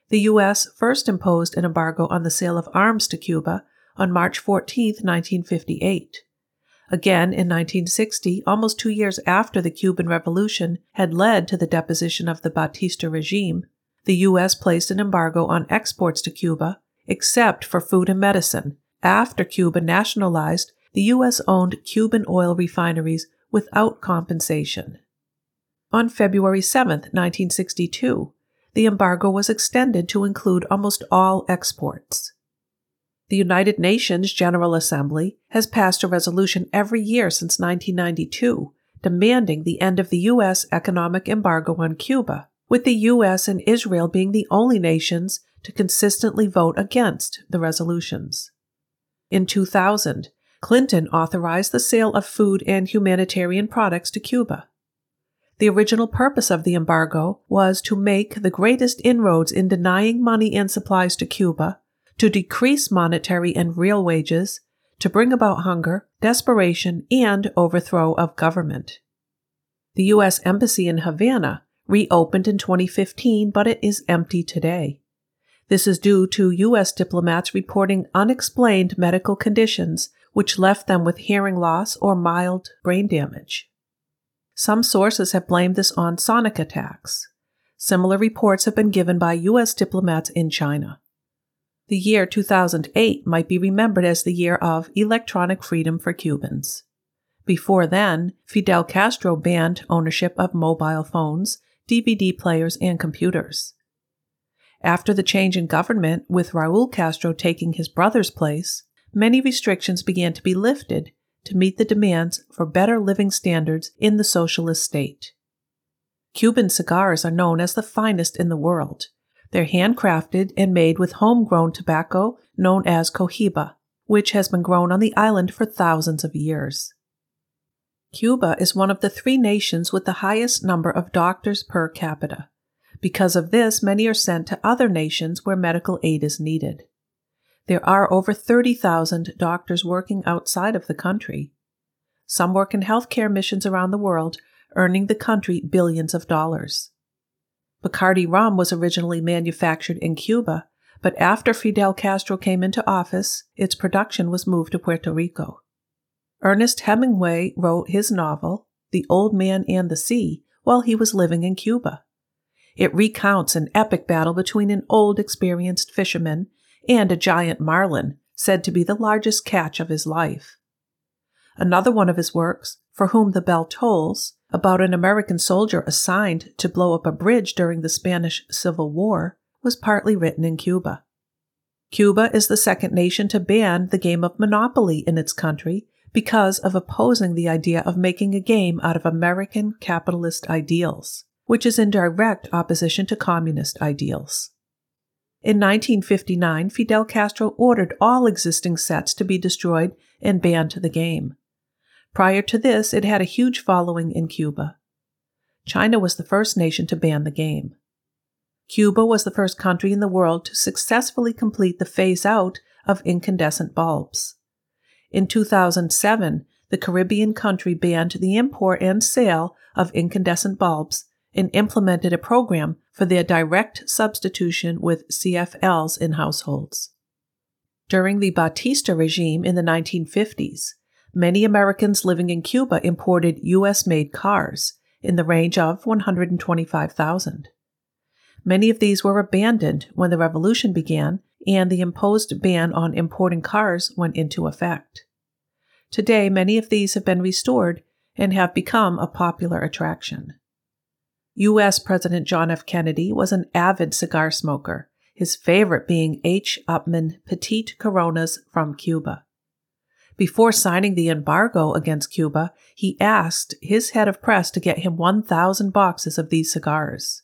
The U.S. first imposed an embargo on the sale of arms to Cuba on March 14, 1958. Again, in 1960, almost two years after the Cuban Revolution had led to the deposition of the Batista regime, the U.S. placed an embargo on exports to Cuba, except for food and medicine, after Cuba nationalized the U.S. owned Cuban oil refineries without compensation. On February 7, 1962, the embargo was extended to include almost all exports. The United Nations General Assembly has passed a resolution every year since 1992 demanding the end of the U.S. economic embargo on Cuba, with the U.S. and Israel being the only nations to consistently vote against the resolutions. In 2000, Clinton authorized the sale of food and humanitarian products to Cuba. The original purpose of the embargo was to make the greatest inroads in denying money and supplies to Cuba to decrease monetary and real wages, to bring about hunger, desperation, and overthrow of government. The U.S. Embassy in Havana reopened in 2015, but it is empty today. This is due to U.S. diplomats reporting unexplained medical conditions which left them with hearing loss or mild brain damage. Some sources have blamed this on sonic attacks. Similar reports have been given by U.S. diplomats in China. The year 2008 might be remembered as the year of electronic freedom for Cubans. Before then, Fidel Castro banned ownership of mobile phones, DVD players, and computers. After the change in government, with Raul Castro taking his brother's place, many restrictions began to be lifted to meet the demands for better living standards in the socialist state. Cuban cigars are known as the finest in the world. They're handcrafted and made with homegrown tobacco known as cohiba, which has been grown on the island for thousands of years. Cuba is one of the three nations with the highest number of doctors per capita. Because of this, many are sent to other nations where medical aid is needed. There are over 30,000 doctors working outside of the country. Some work in healthcare missions around the world, earning the country billions of dollars. Bacardi rum was originally manufactured in Cuba, but after Fidel Castro came into office, its production was moved to Puerto Rico. Ernest Hemingway wrote his novel, The Old Man and the Sea, while he was living in Cuba. It recounts an epic battle between an old, experienced fisherman and a giant marlin, said to be the largest catch of his life. Another one of his works, For Whom the Bell Tolls, about an American soldier assigned to blow up a bridge during the Spanish Civil War, was partly written in Cuba. Cuba is the second nation to ban the game of Monopoly in its country because of opposing the idea of making a game out of American capitalist ideals, which is in direct opposition to communist ideals. In 1959, Fidel Castro ordered all existing sets to be destroyed and banned the game. Prior to this, it had a huge following in Cuba. China was the first nation to ban the game. Cuba was the first country in the world to successfully complete the phase out of incandescent bulbs. In 2007, the Caribbean country banned the import and sale of incandescent bulbs and implemented a program for their direct substitution with CFLs in households. During the Batista regime in the 1950s, many Americans living in Cuba imported U.S. made cars in the range of 125,000. Many of these were abandoned when the revolution began and the imposed ban on importing cars went into effect. Today, many of these have been restored and have become a popular attraction. U.S. President John F. Kennedy was an avid cigar smoker, his favorite being H. Upmann Petite Coronas from Cuba. Before signing the embargo against Cuba, he asked his head of press to get him 1,000 boxes of these cigars.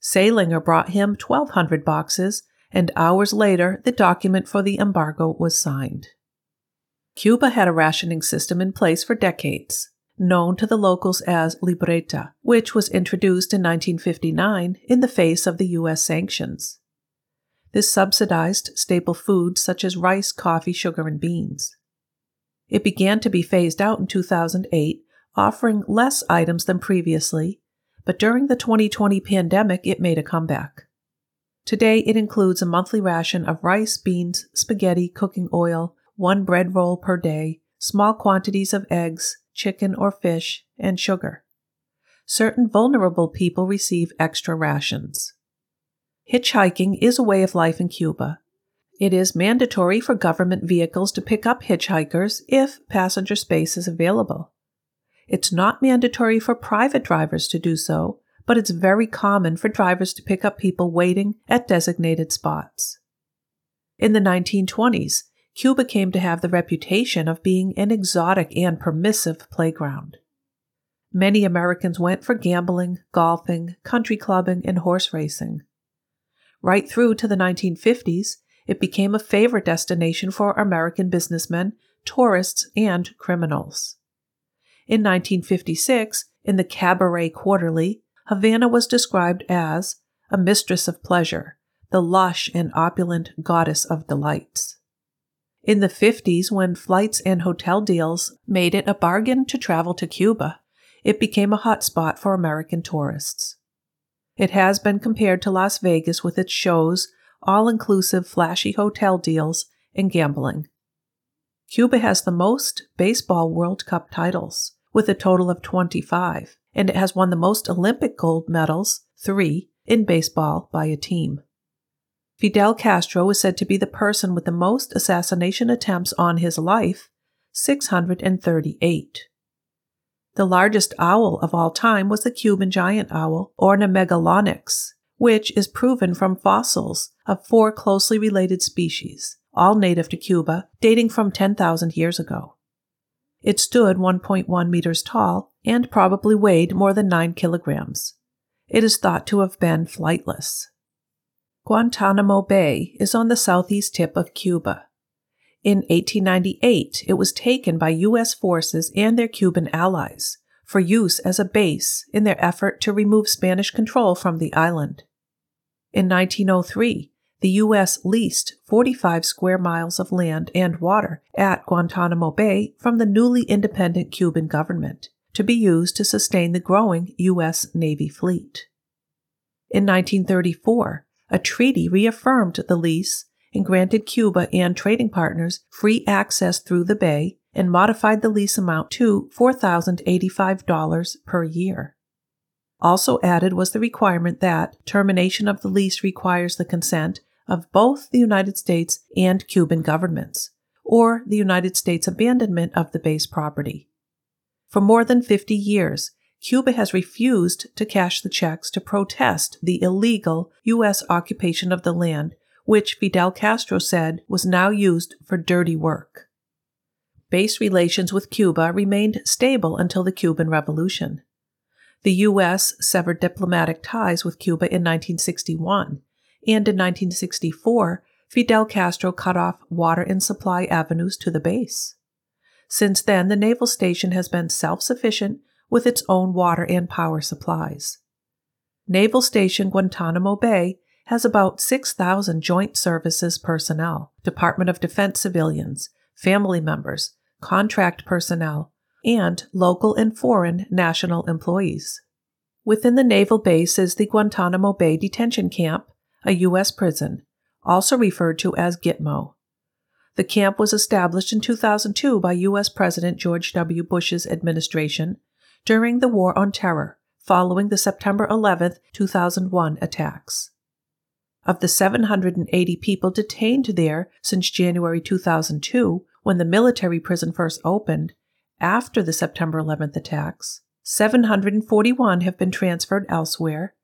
Salinger brought him 1,200 boxes, and hours later, the document for the embargo was signed. Cuba had a rationing system in place for decades, known to the locals as libreta, which was introduced in 1959 in the face of the U.S. sanctions. This subsidized staple foods such as rice, coffee, sugar, and beans. It began to be phased out in 2008, offering less items than previously, but during the 2020 pandemic, it made a comeback. Today, it includes a monthly ration of rice, beans, spaghetti, cooking oil, one bread roll per day, small quantities of eggs, chicken or fish, and sugar. Certain vulnerable people receive extra rations. Hitchhiking is a way of life in Cuba. It is mandatory for government vehicles to pick up hitchhikers if passenger space is available. It's not mandatory for private drivers to do so, but it's very common for drivers to pick up people waiting at designated spots. In the 1920s, Cuba came to have the reputation of being an exotic and permissive playground. Many Americans went for gambling, golfing, country clubbing, and horse racing. Right through to the 1950s, it became a favorite destination for American businessmen, tourists, and criminals. In 1956, in the Cabaret Quarterly, Havana was described as a mistress of pleasure, the lush and opulent goddess of delights. In the 50s, when flights and hotel deals made it a bargain to travel to Cuba, it became a hotspot for American tourists. It has been compared to Las Vegas with its shows, all inclusive flashy hotel deals, and gambling. Cuba has the most baseball World Cup titles, with a total of 25, and it has won the most Olympic gold medals, three, in baseball by a team. Fidel Castro is said to be the person with the most assassination attempts on his life, 638. The largest owl of all time was the Cuban giant owl, Ornimegalonyx, which is proven from fossils of four closely related species, all native to Cuba, dating from 10,000 years ago. It stood 1.1 meters tall and probably weighed more than 9 kilograms. It is thought to have been flightless. Guantanamo Bay is on the southeast tip of Cuba. In 1898, it was taken by U.S. forces and their Cuban allies for use as a base in their effort to remove Spanish control from the island. In 1903, the U.S. leased 45 square miles of land and water at Guantanamo Bay from the newly independent Cuban government to be used to sustain the growing U.S. Navy fleet. In 1934, a treaty reaffirmed the lease and granted Cuba and trading partners free access through the bay and modified the lease amount to $4,085 per year. Also added was the requirement that termination of the lease requires the consent of both the United States and Cuban governments, or the United States abandonment of the base property. For more than 50 years, Cuba has refused to cash the checks to protest the illegal U.S. occupation of the land which Fidel Castro said was now used for dirty work. Base relations with Cuba remained stable until the Cuban Revolution. The U.S. severed diplomatic ties with Cuba in 1961, and in 1964, Fidel Castro cut off water and supply avenues to the base. Since then, the naval station has been self sufficient with its own water and power supplies. Naval Station Guantanamo Bay has about 6,000 Joint Services personnel, Department of Defense civilians, family members, contract personnel, and local and foreign national employees. Within the naval base is the Guantanamo Bay Detention Camp, a U.S. prison, also referred to as Gitmo. The camp was established in 2002 by U.S. President George W. Bush's administration during the War on Terror, following the September 11, 2001 attacks. Of the 780 people detained there since January 2002, when the military prison first opened, after the September 11th attacks, 741 have been transferred elsewhere,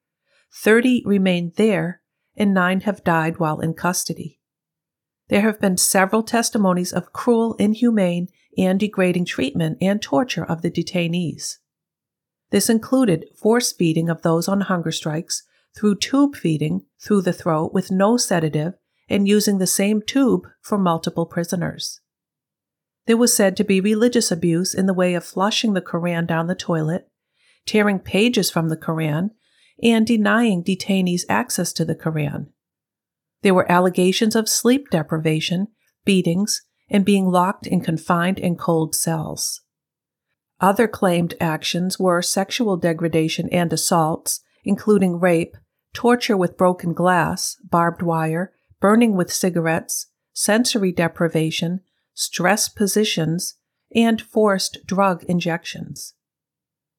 30 remain there, and 9 have died while in custody. There have been several testimonies of cruel, inhumane, and degrading treatment and torture of the detainees. This included force feeding of those on hunger strikes through tube feeding through the throat with no sedative and using the same tube for multiple prisoners. There was said to be religious abuse in the way of flushing the Koran down the toilet, tearing pages from the Koran, and denying detainees access to the Koran. There were allegations of sleep deprivation, beatings, and being locked in confined and cold cells. Other claimed actions were sexual degradation and assaults, including rape, torture with broken glass, barbed wire, burning with cigarettes, sensory deprivation, stress positions, and forced drug injections.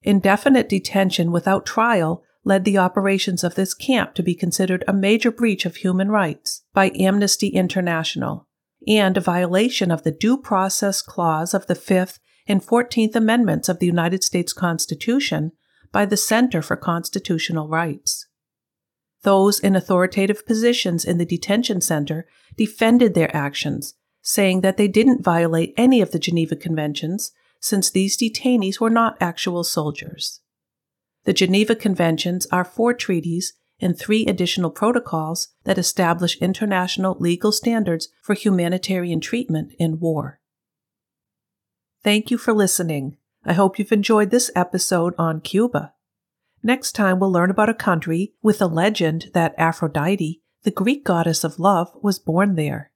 Indefinite detention without trial led the operations of this camp to be considered a major breach of human rights by Amnesty International and a violation of the Due Process Clause of the Fifth and Fourteenth Amendments of the United States Constitution by the Center for Constitutional Rights. Those in authoritative positions in the detention center defended their actions, saying that they didn't violate any of the Geneva Conventions since these detainees were not actual soldiers. The Geneva Conventions are four treaties and three additional protocols that establish international legal standards for humanitarian treatment in war. Thank you for listening. I hope you've enjoyed this episode on Cuba. Next time, we'll learn about a country with a legend that Aphrodite, the Greek goddess of love, was born there.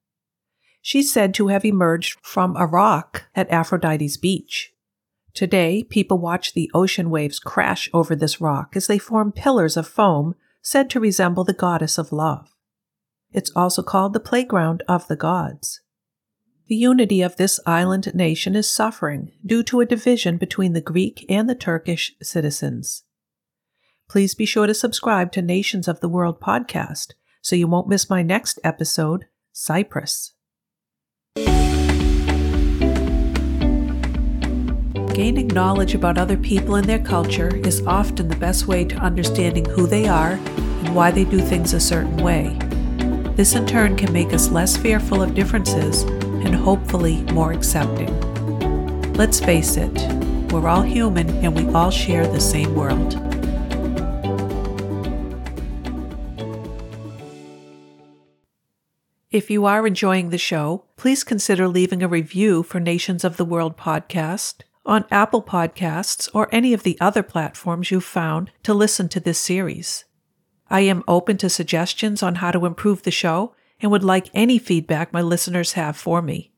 She's said to have emerged from a rock at Aphrodite's beach. Today, people watch the ocean waves crash over this rock as they form pillars of foam said to resemble the goddess of love. It's also called the playground of the gods. The unity of this island nation is suffering due to a division between the Greek and the Turkish citizens. Please be sure to subscribe to Nations of the World podcast so you won't miss my next episode, Cyprus. Gaining knowledge about other people and their culture is often the best way to understanding who they are and why they do things a certain way. This in turn can make us less fearful of differences and hopefully more accepting. Let's face it, we're all human and we all share the same world. If you are enjoying the show, please consider leaving a review for Nations of the World podcast on Apple Podcasts or any of the other platforms you've found to listen to this series. I am open to suggestions on how to improve the show and would like any feedback my listeners have for me.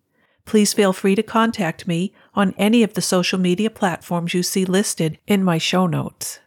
Please feel free to contact me on any of the social media platforms you see listed in my show notes.